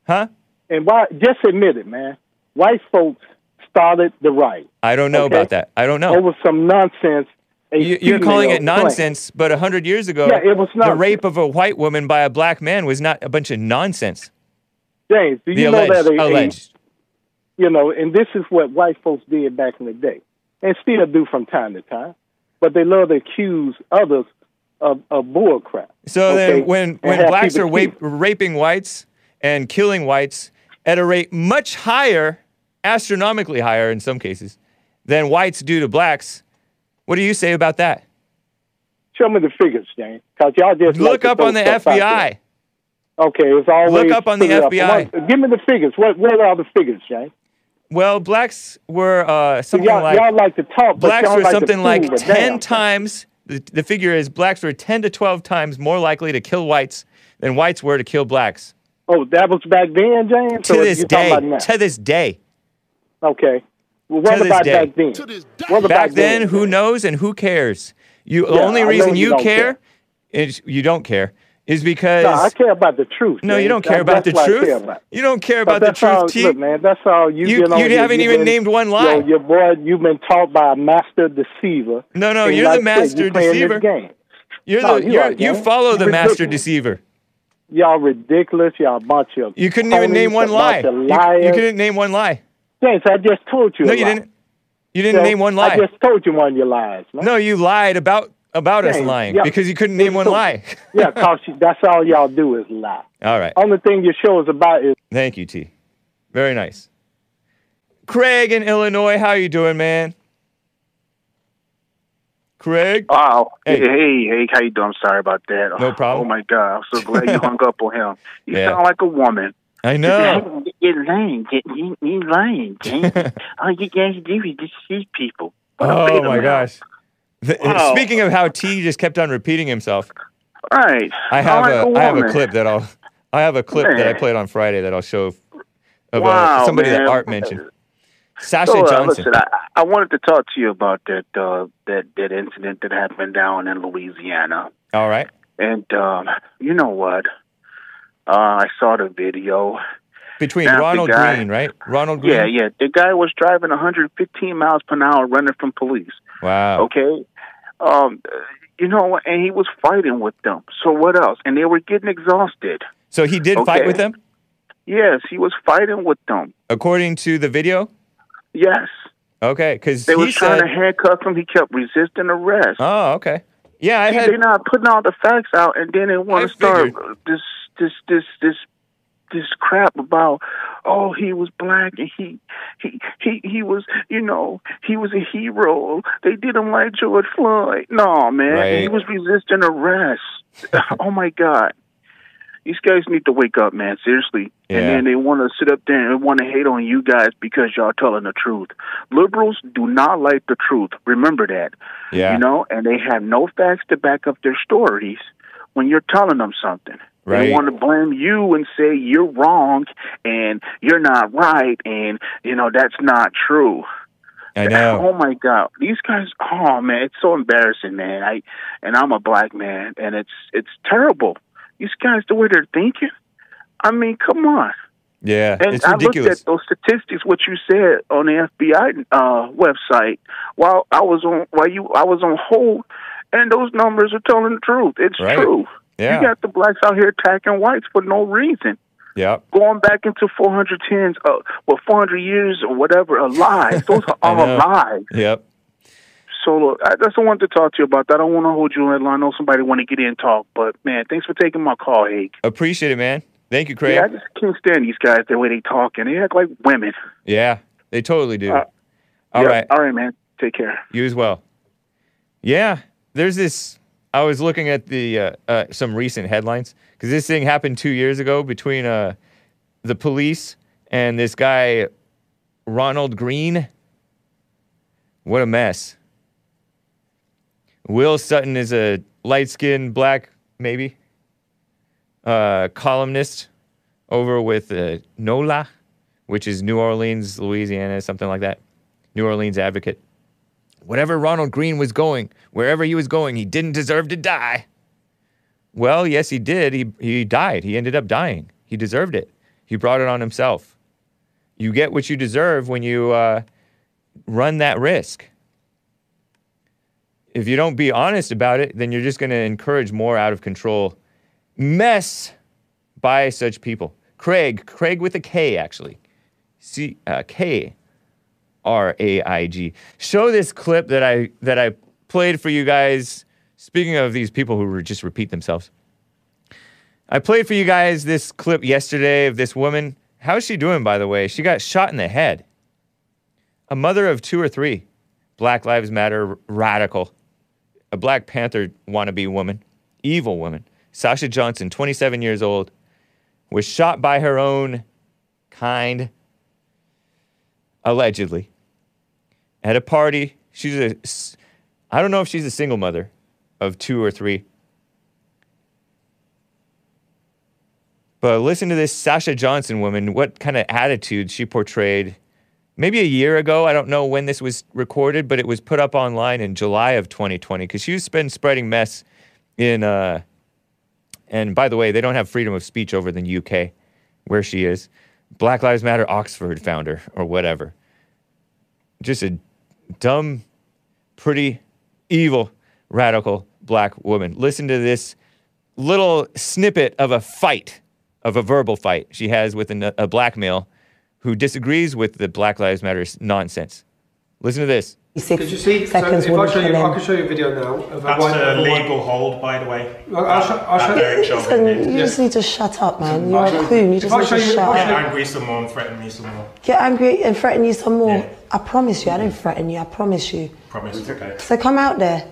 Huh? And why? Just admit it, man. White folks started the right I don't know Okay. about that. I don't know. over some nonsense. You, you're calling uh, it nonsense, but a hundred years ago, Yeah, it was the rape of a white woman by a black man was not a bunch of nonsense. James, do The you know alleged, that a, a- you know, and this is what white folks did back in the day, and still do from time to time. But they love to accuse others of, of bull crap. So okay, then, when when blacks are wa- raping whites and killing whites at a rate much higher, astronomically higher in some cases, than whites do to blacks, what do you say about that? show me the figures, James, because y'all just Look up on the stuff out there. FBI. Okay, it's always Look up on the. FBI. What- give me the figures. What what are the figures, James? Well, blacks were uh, something y'all, like y'all like to talk, blacks were like something like ten times. The, the figure is blacks were ten to twelve times more likely to kill whites than whites were to kill blacks. Oh, that was back then, James. To this day, to this day. Okay. Well, what to this about day. back then? What about Back then, who knows and who cares? You the only I reason you you don't care is you don't care is because No, I care about the truth. No, you don't care That- about the that's what truth. about. You don't care about the truth, all, T. Look, man, that's all you. You- been on you here. haven't You've even been- named one lie. Yo, your boy, you've been taught by a master deceiver. No, no, you're like the I said, master you playing this deceiver. game. You're No, the you you're, you follow the You're master deceiver. Y'all ridiculous. Y'all a bunch of. You couldn't even name one lie. You, you couldn't name one lie. James, I just told you. No, a you lie. didn't. You didn't So, name one lie. I just told you one of your lies. Man. No, you lied about about us lying yeah. because you couldn't name one lie. yeah, cause that's all y'all do is lie. All right. Only thing your show is about is Thank you, T. Very nice. Craig in Illinois, how you doing, man? Craig? Oh, Hey. Hey. hey, hey, how you doing? I'm sorry about that. No oh, problem. Oh my God, I'm so glad you hung up on him. You Yeah. sound like a woman. I know. You're lying. You- You're lying, James. All you guys do is deceive people. Oh my gosh. The- Wow. Speaking of how T just kept on repeating himself, Right. I have like a I have a clip that I'll I have a clip that I played on Friday that I'll show of uh, Wow, somebody man. that Art mentioned. Sasha So, uh, Johnson. listen, I, I wanted to talk to you about that uh, that that incident that happened down in Louisiana. All right. And um, you know what? Uh, I saw the video. Between Now, Ronald guy- Greene, right? Ronald Greene. Yeah, yeah. The guy was driving 115 miles per hour, running from police. Wow. Okay. Um, you know, and he was fighting with them. So what else? And they were getting exhausted. So he did fight with them, Yes, he was fighting with them. according to the video. Yes, Okay, because they were trying said. to handcuff him. He kept resisting arrest. Oh, okay. Yeah, I had. they're not putting all the facts out, and then they want I to start figured. this this this this this crap about oh he was black and he he he he was you know he was a hero. They did him like George Floyd. No man, Right. he was resisting arrest. oh my God. These guys need to wake up, man. Seriously. Yeah. And then they want to sit up there and want to hate on you guys because y'all telling the truth. Liberals do not like the truth. Remember that. Yeah. You know, and they have no facts to back up their stories when you're telling them something. Right. They want to blame you and say you're wrong and you're not right and you know that's not true. I know. Oh my god, these guys! Oh man, it's so embarrassing, man. I and I'm a black man, and it's it's terrible. These guys, the way they're thinking. I mean, come on. Yeah, And it's I ridiculous. looked at those statistics, what you said on the FBI uh, website while I was on while you I was on hold, and those numbers are telling the truth. It's Right. true. Yeah. You got the blacks out here attacking whites for no reason. Yep. Going back into 410s, uh, well, 400 years or whatever, of lies. Those are all lies. Yep. So look, I just wanted to talk to you about that. I don't want to hold you in line. I know somebody want to get in and talk, but man, thanks for taking my call, Hake. Appreciate it, man. Thank you, Craig. Yeah, I just can't stand these guys the way they talk and they act like women. Yeah, they totally do. Uh, All Yeah, right. all right, man. Take care. You as well. Yeah, there's this. I was looking at the uh, uh, some recent headlines because this thing happened two years ago between uh, the police and this guy Ronald Greene. What a mess. Will Sutton is a light-skinned black, maybe, uh, columnist over with uh, NOLA, which is New Orleans, Louisiana, something like that. New Orleans Advocate. Whatever Ronald Greene was going, wherever he was going, he didn't deserve to die. Well, yes, he did. He, he died. He ended up dying. He deserved it. He brought it on himself. You get what you deserve when you uh, run that risk. If you don't be honest about it, then you're just going to encourage more out of control mess by such people. Craig, Craig with a K, actually. C uh, K R A I G. Show this clip that I that I played for you guys. Speaking of these people who just repeat themselves, I played for you guys this clip yesterday of this woman. How's she doing, by the way? She got shot in the head. A mother of two or three. Black Lives Matter radical. A Black Panther wannabe woman. Evil woman. Sasha Johnson, 27 years old, was shot by her own kind allegedly, at a party. She's a, I don't know if she's a single mother of two or three. But listen to this Sasha Johnson woman, what kind of attitude she portrayed maybe a year ago. I don't know when this was recorded, but it was put up online in July of 2020 because she's been spreading mess in, uh, and by the way, they don't have freedom of speech over the UK where she is. Black Lives Matter Oxford founder or whatever. Just a dumb, pretty, evil, radical black woman. Listen to this little snippet of a fight, of a verbal fight she has with an, a black male who disagrees with the Black Lives Matter nonsense. Listen to this. Did you see? So if I wouldn't show you, I can show you a video now of a That's white a of a white- legal hold, by the way. I'll- I'll show- I'll show- Derek Chauvin Listen, you just need to shut up, man. You're I'll a show you- You just need to you- shut I Get show up. angry some more and threaten me some more. Get angry and threaten you some more. I promise you, I don't threaten you. I promise you. Promise. Okay. So come out there.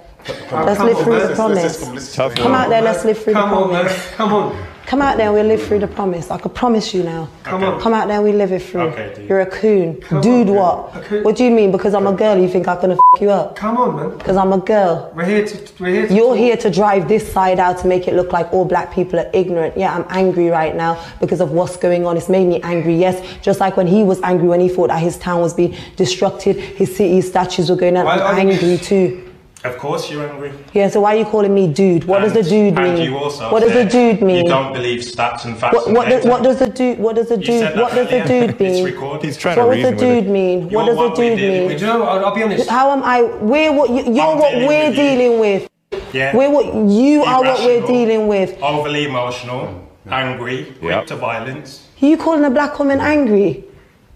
Let's live through the promise. Come out there, let's live through the promise. Come on, Come on. Come out there we'll live through the promise. I can promise you now. Come on. Come out there we live it through. Okay, dude. You're a coon. Dude, what? Coon. What do you mean? Because I'm a girl, you think I'm gonna f you up? Come on, man. Because I'm a girl. We're here to. We're here to. You're here to drive this side out to make it look like all black people are ignorant. Yeah, I'm angry right now because of what's going on. It's made me angry, yes. Just like when he was angry when he thought that his town was being destructed, his city statues were going down. I'm angry too. Of course you're angry. Yeah, so why are you calling me dude? What does the And- dude and mean? you also What does the dude mean? You don't believe stats and facts What, what, does, data. what does the dude? What does the dude? that What does the earlier. dude mean? It's recorded. He's trying What to does the dude her. mean? You're What does the what we're dude mean? Do you know? I'll, I'll be honest. How am I? We're what you, you're I'm what dealing we're with you. dealing with. Yeah. We're what you are what we're dealing with. Overly emotional, angry, quick to violence. You calling a black woman angry?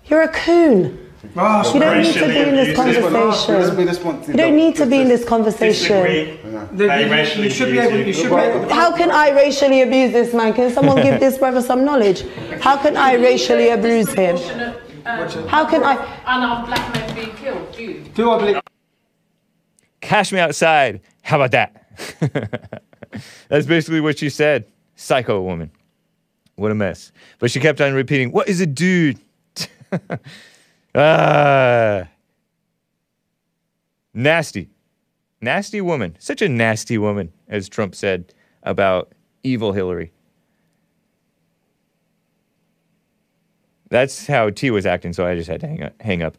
You're a coon. Ah, You don't need to be in this conversation. You don't need to be in this conversation. Disagree. The- They you- should be able. you. You should be able. How can I racially abuse this man? Can someone give this brother some knowledge? How can I racially abuse him? How can I? Unarmed black men being killed, do you? Do I believe? Cash me outside. How about that? That's basically what she said. Psycho woman. What a mess. But she kept on repeating, What is a dude? Uh, nasty. Nasty woman. Such a nasty woman, as Trump said about evil Hillary. That's how T was acting, so I just had to hang up. Hang up.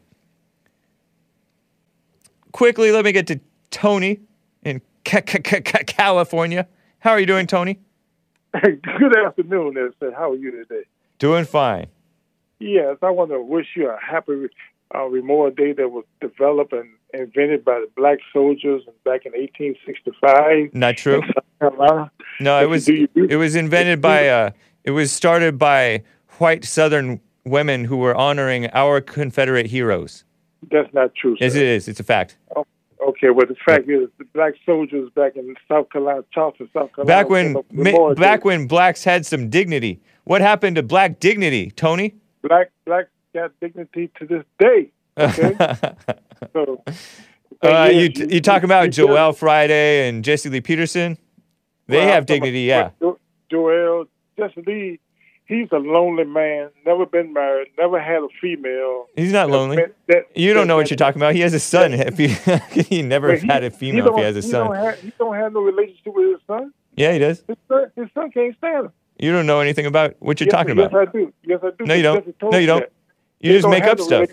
Quickly, let me get to Tony in California. How are you doing, Tony? Good afternoon, sir. How are you today? Doing fine. Yes, I want to wish you a happy uh, Memorial Day that was developed and invented by the black soldiers back in 1865. Not true. No, it was do, do. it was invented by uh it was started by white Southern women who were honoring our Confederate heroes. That's not true. Yes, it is. It's a fact. Okay, well, the fact is, the black soldiers back in South Carolina, Charleston, South Carolina. Back when came up with ma- Memorial back when blacks had some dignity. What happened to black dignity, Tony? Black black got dignity to this day. Okay, so Uh, Yeah, you you- you talking about Joel Friday and Jesse Lee Peterson? They Well, have dignity, yeah. Jo- Joel Jesse Lee, he's a lonely man. Never been married. Never had a female. He's not lonely. that- You don't that- know what you're talking about. He has a son. If he, he never but had a female if he has a He son. don't have, he don't have no relationship with his son. Yeah, he does. His son, his son can't stand him. You don't know anything about what you're yes, talking yes, about. Yes, I do. Yes, I do. No, you don't. No, you don't. You They just don't make up stuff.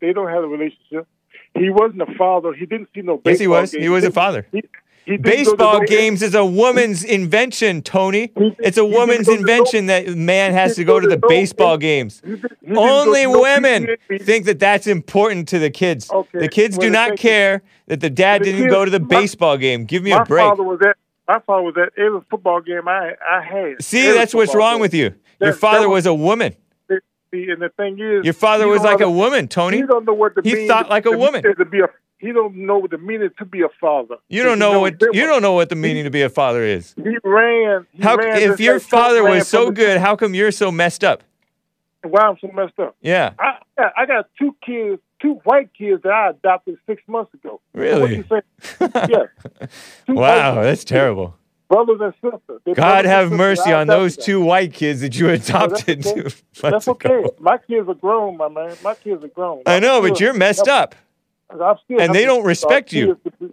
They don't have a relationship. He wasn't a father. He didn't see no. baseball Yes, he was. He was a father. He, he didn't go to Baseball games is a woman's invention, Tony. It's a woman's invention that man has to go to the baseball games. Only women think that that's important to the kids. Okay, The kids do not care that the dad didn't go to the baseball game. Give me a break. My father was at. My father was at every football game I I had. See, Every that's what's wrong game. with you. Your That- father that was a woman. See, and the thing is, Your father was like a know- woman, Tony. He don't know what the He thought like a the woman. meaning To be a, he don't know what the meaning to be a father. You don't know what you don't know what the meaning to be a father is. He ran. He How ran if your father was so good, how come you're so messed up? Why I'm so messed up? Yeah. I I got two kids, two white kids that I adopted six months ago. Really? What you say? yeah. Two Wow, that's terrible. brothers and sisters. They're God have sisters. mercy on those adopted two white kids that you them. No, that's adopted okay. That's okay. My kids are grown, my man. My kids are grown. I I'm know, but still- you're messed I'm- up. I'm still And they don't respect you. be-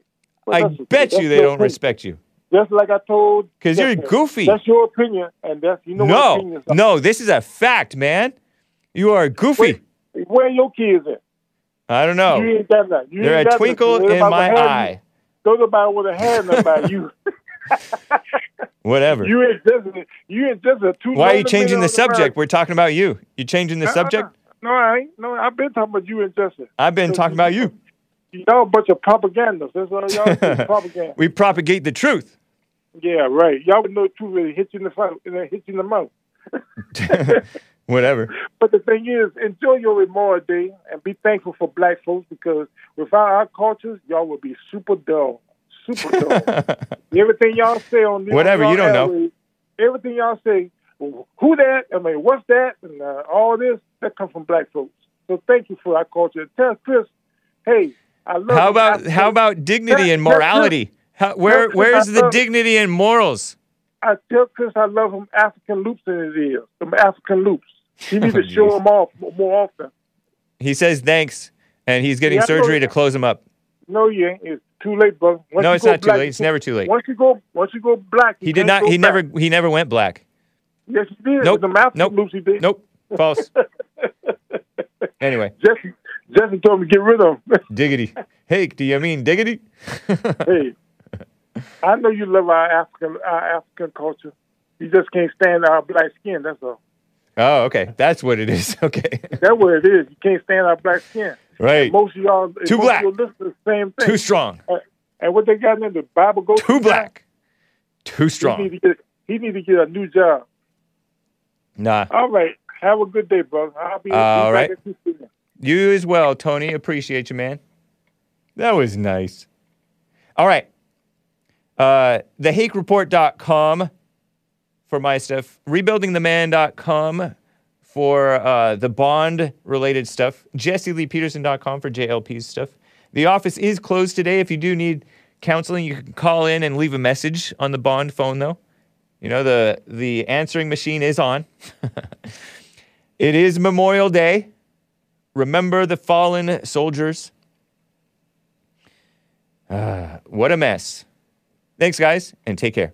well, I bet you they don't opinion. respect you. Just like I told. Because you're goofy. That's your opinion, and that's you know what No, no, this is a fact, man. You are goofy. Where your kids at? I don't know. You ain't got that. You They're ain't a twinkle in my eye. Nobody would have had nothing about you. Whatever. You ain't just you ain't just a two. Why are you changing men the subject? We're talking about you. You changing the Uh-uh. subject? No, I ain't. No, I've been talking about you and Justin. I've been talking about you. Y'all a bunch of propagandists. That's all y'all propaganda. We propagate the truth. Yeah, right. Y'all would know the truth really hit you in the front and then hit you in the mouth. Whatever. But the thing is, enjoy your Memorial Day and be thankful for black folks because without our cultures, y'all would be super dull. Super dull. everything y'all say on this, Whatever, you don't know. Everything y'all say, who that? I mean, what's that? And uh, all this, that comes from black folks. So thank you for our culture. Tell Chris, hey, I love How about how about dignity Tell- and tell morality? How, where where's the love- dignity and morals? I tell Chris I love him African loops in his ears. Them African loops. He needs Oh, to show him off more often. He says thanks, and he's getting Yeah, surgery to close him up. No, you ain't. It's too late, brother. Once No, it's not too late. It's never too late. Once you go, once you go black, you He did can't He back. never. He never went black. Yes, he did. Nope. Them African Nope. loops, he did. Nope. False. Anyway, Jesse, Jesse told me to get rid of him. diggity. Hey, do you mean diggity? hey, I know you love our African, our African culture. You just can't stand our black skin. That's all. Oh, okay. That's what it is. Okay. That's what it is. You can't stand our black skin. Right. Most of y'all, Too black. Of your listeners, same thing. Too strong. Uh, and what they got in the Bible goes Too black. Too He strong. need to get, he need to get a new job. Nah. All right. Have a good day, brother. I'll be, All back you as well, Tony. Appreciate you, man. That was nice. All right. Uh, thehakereport.com for my stuff. Rebuildingtheman.com for uh, the bond related stuff. JesseLeePeterson.com for JLP's stuff. The office is closed today. If you do need counseling, you can call in and leave a message on the bond phone, though. You know, the, the answering machine is on. it is Memorial Day. Remember the fallen soldiers. Ah, what a mess. Thanks, guys, and take care.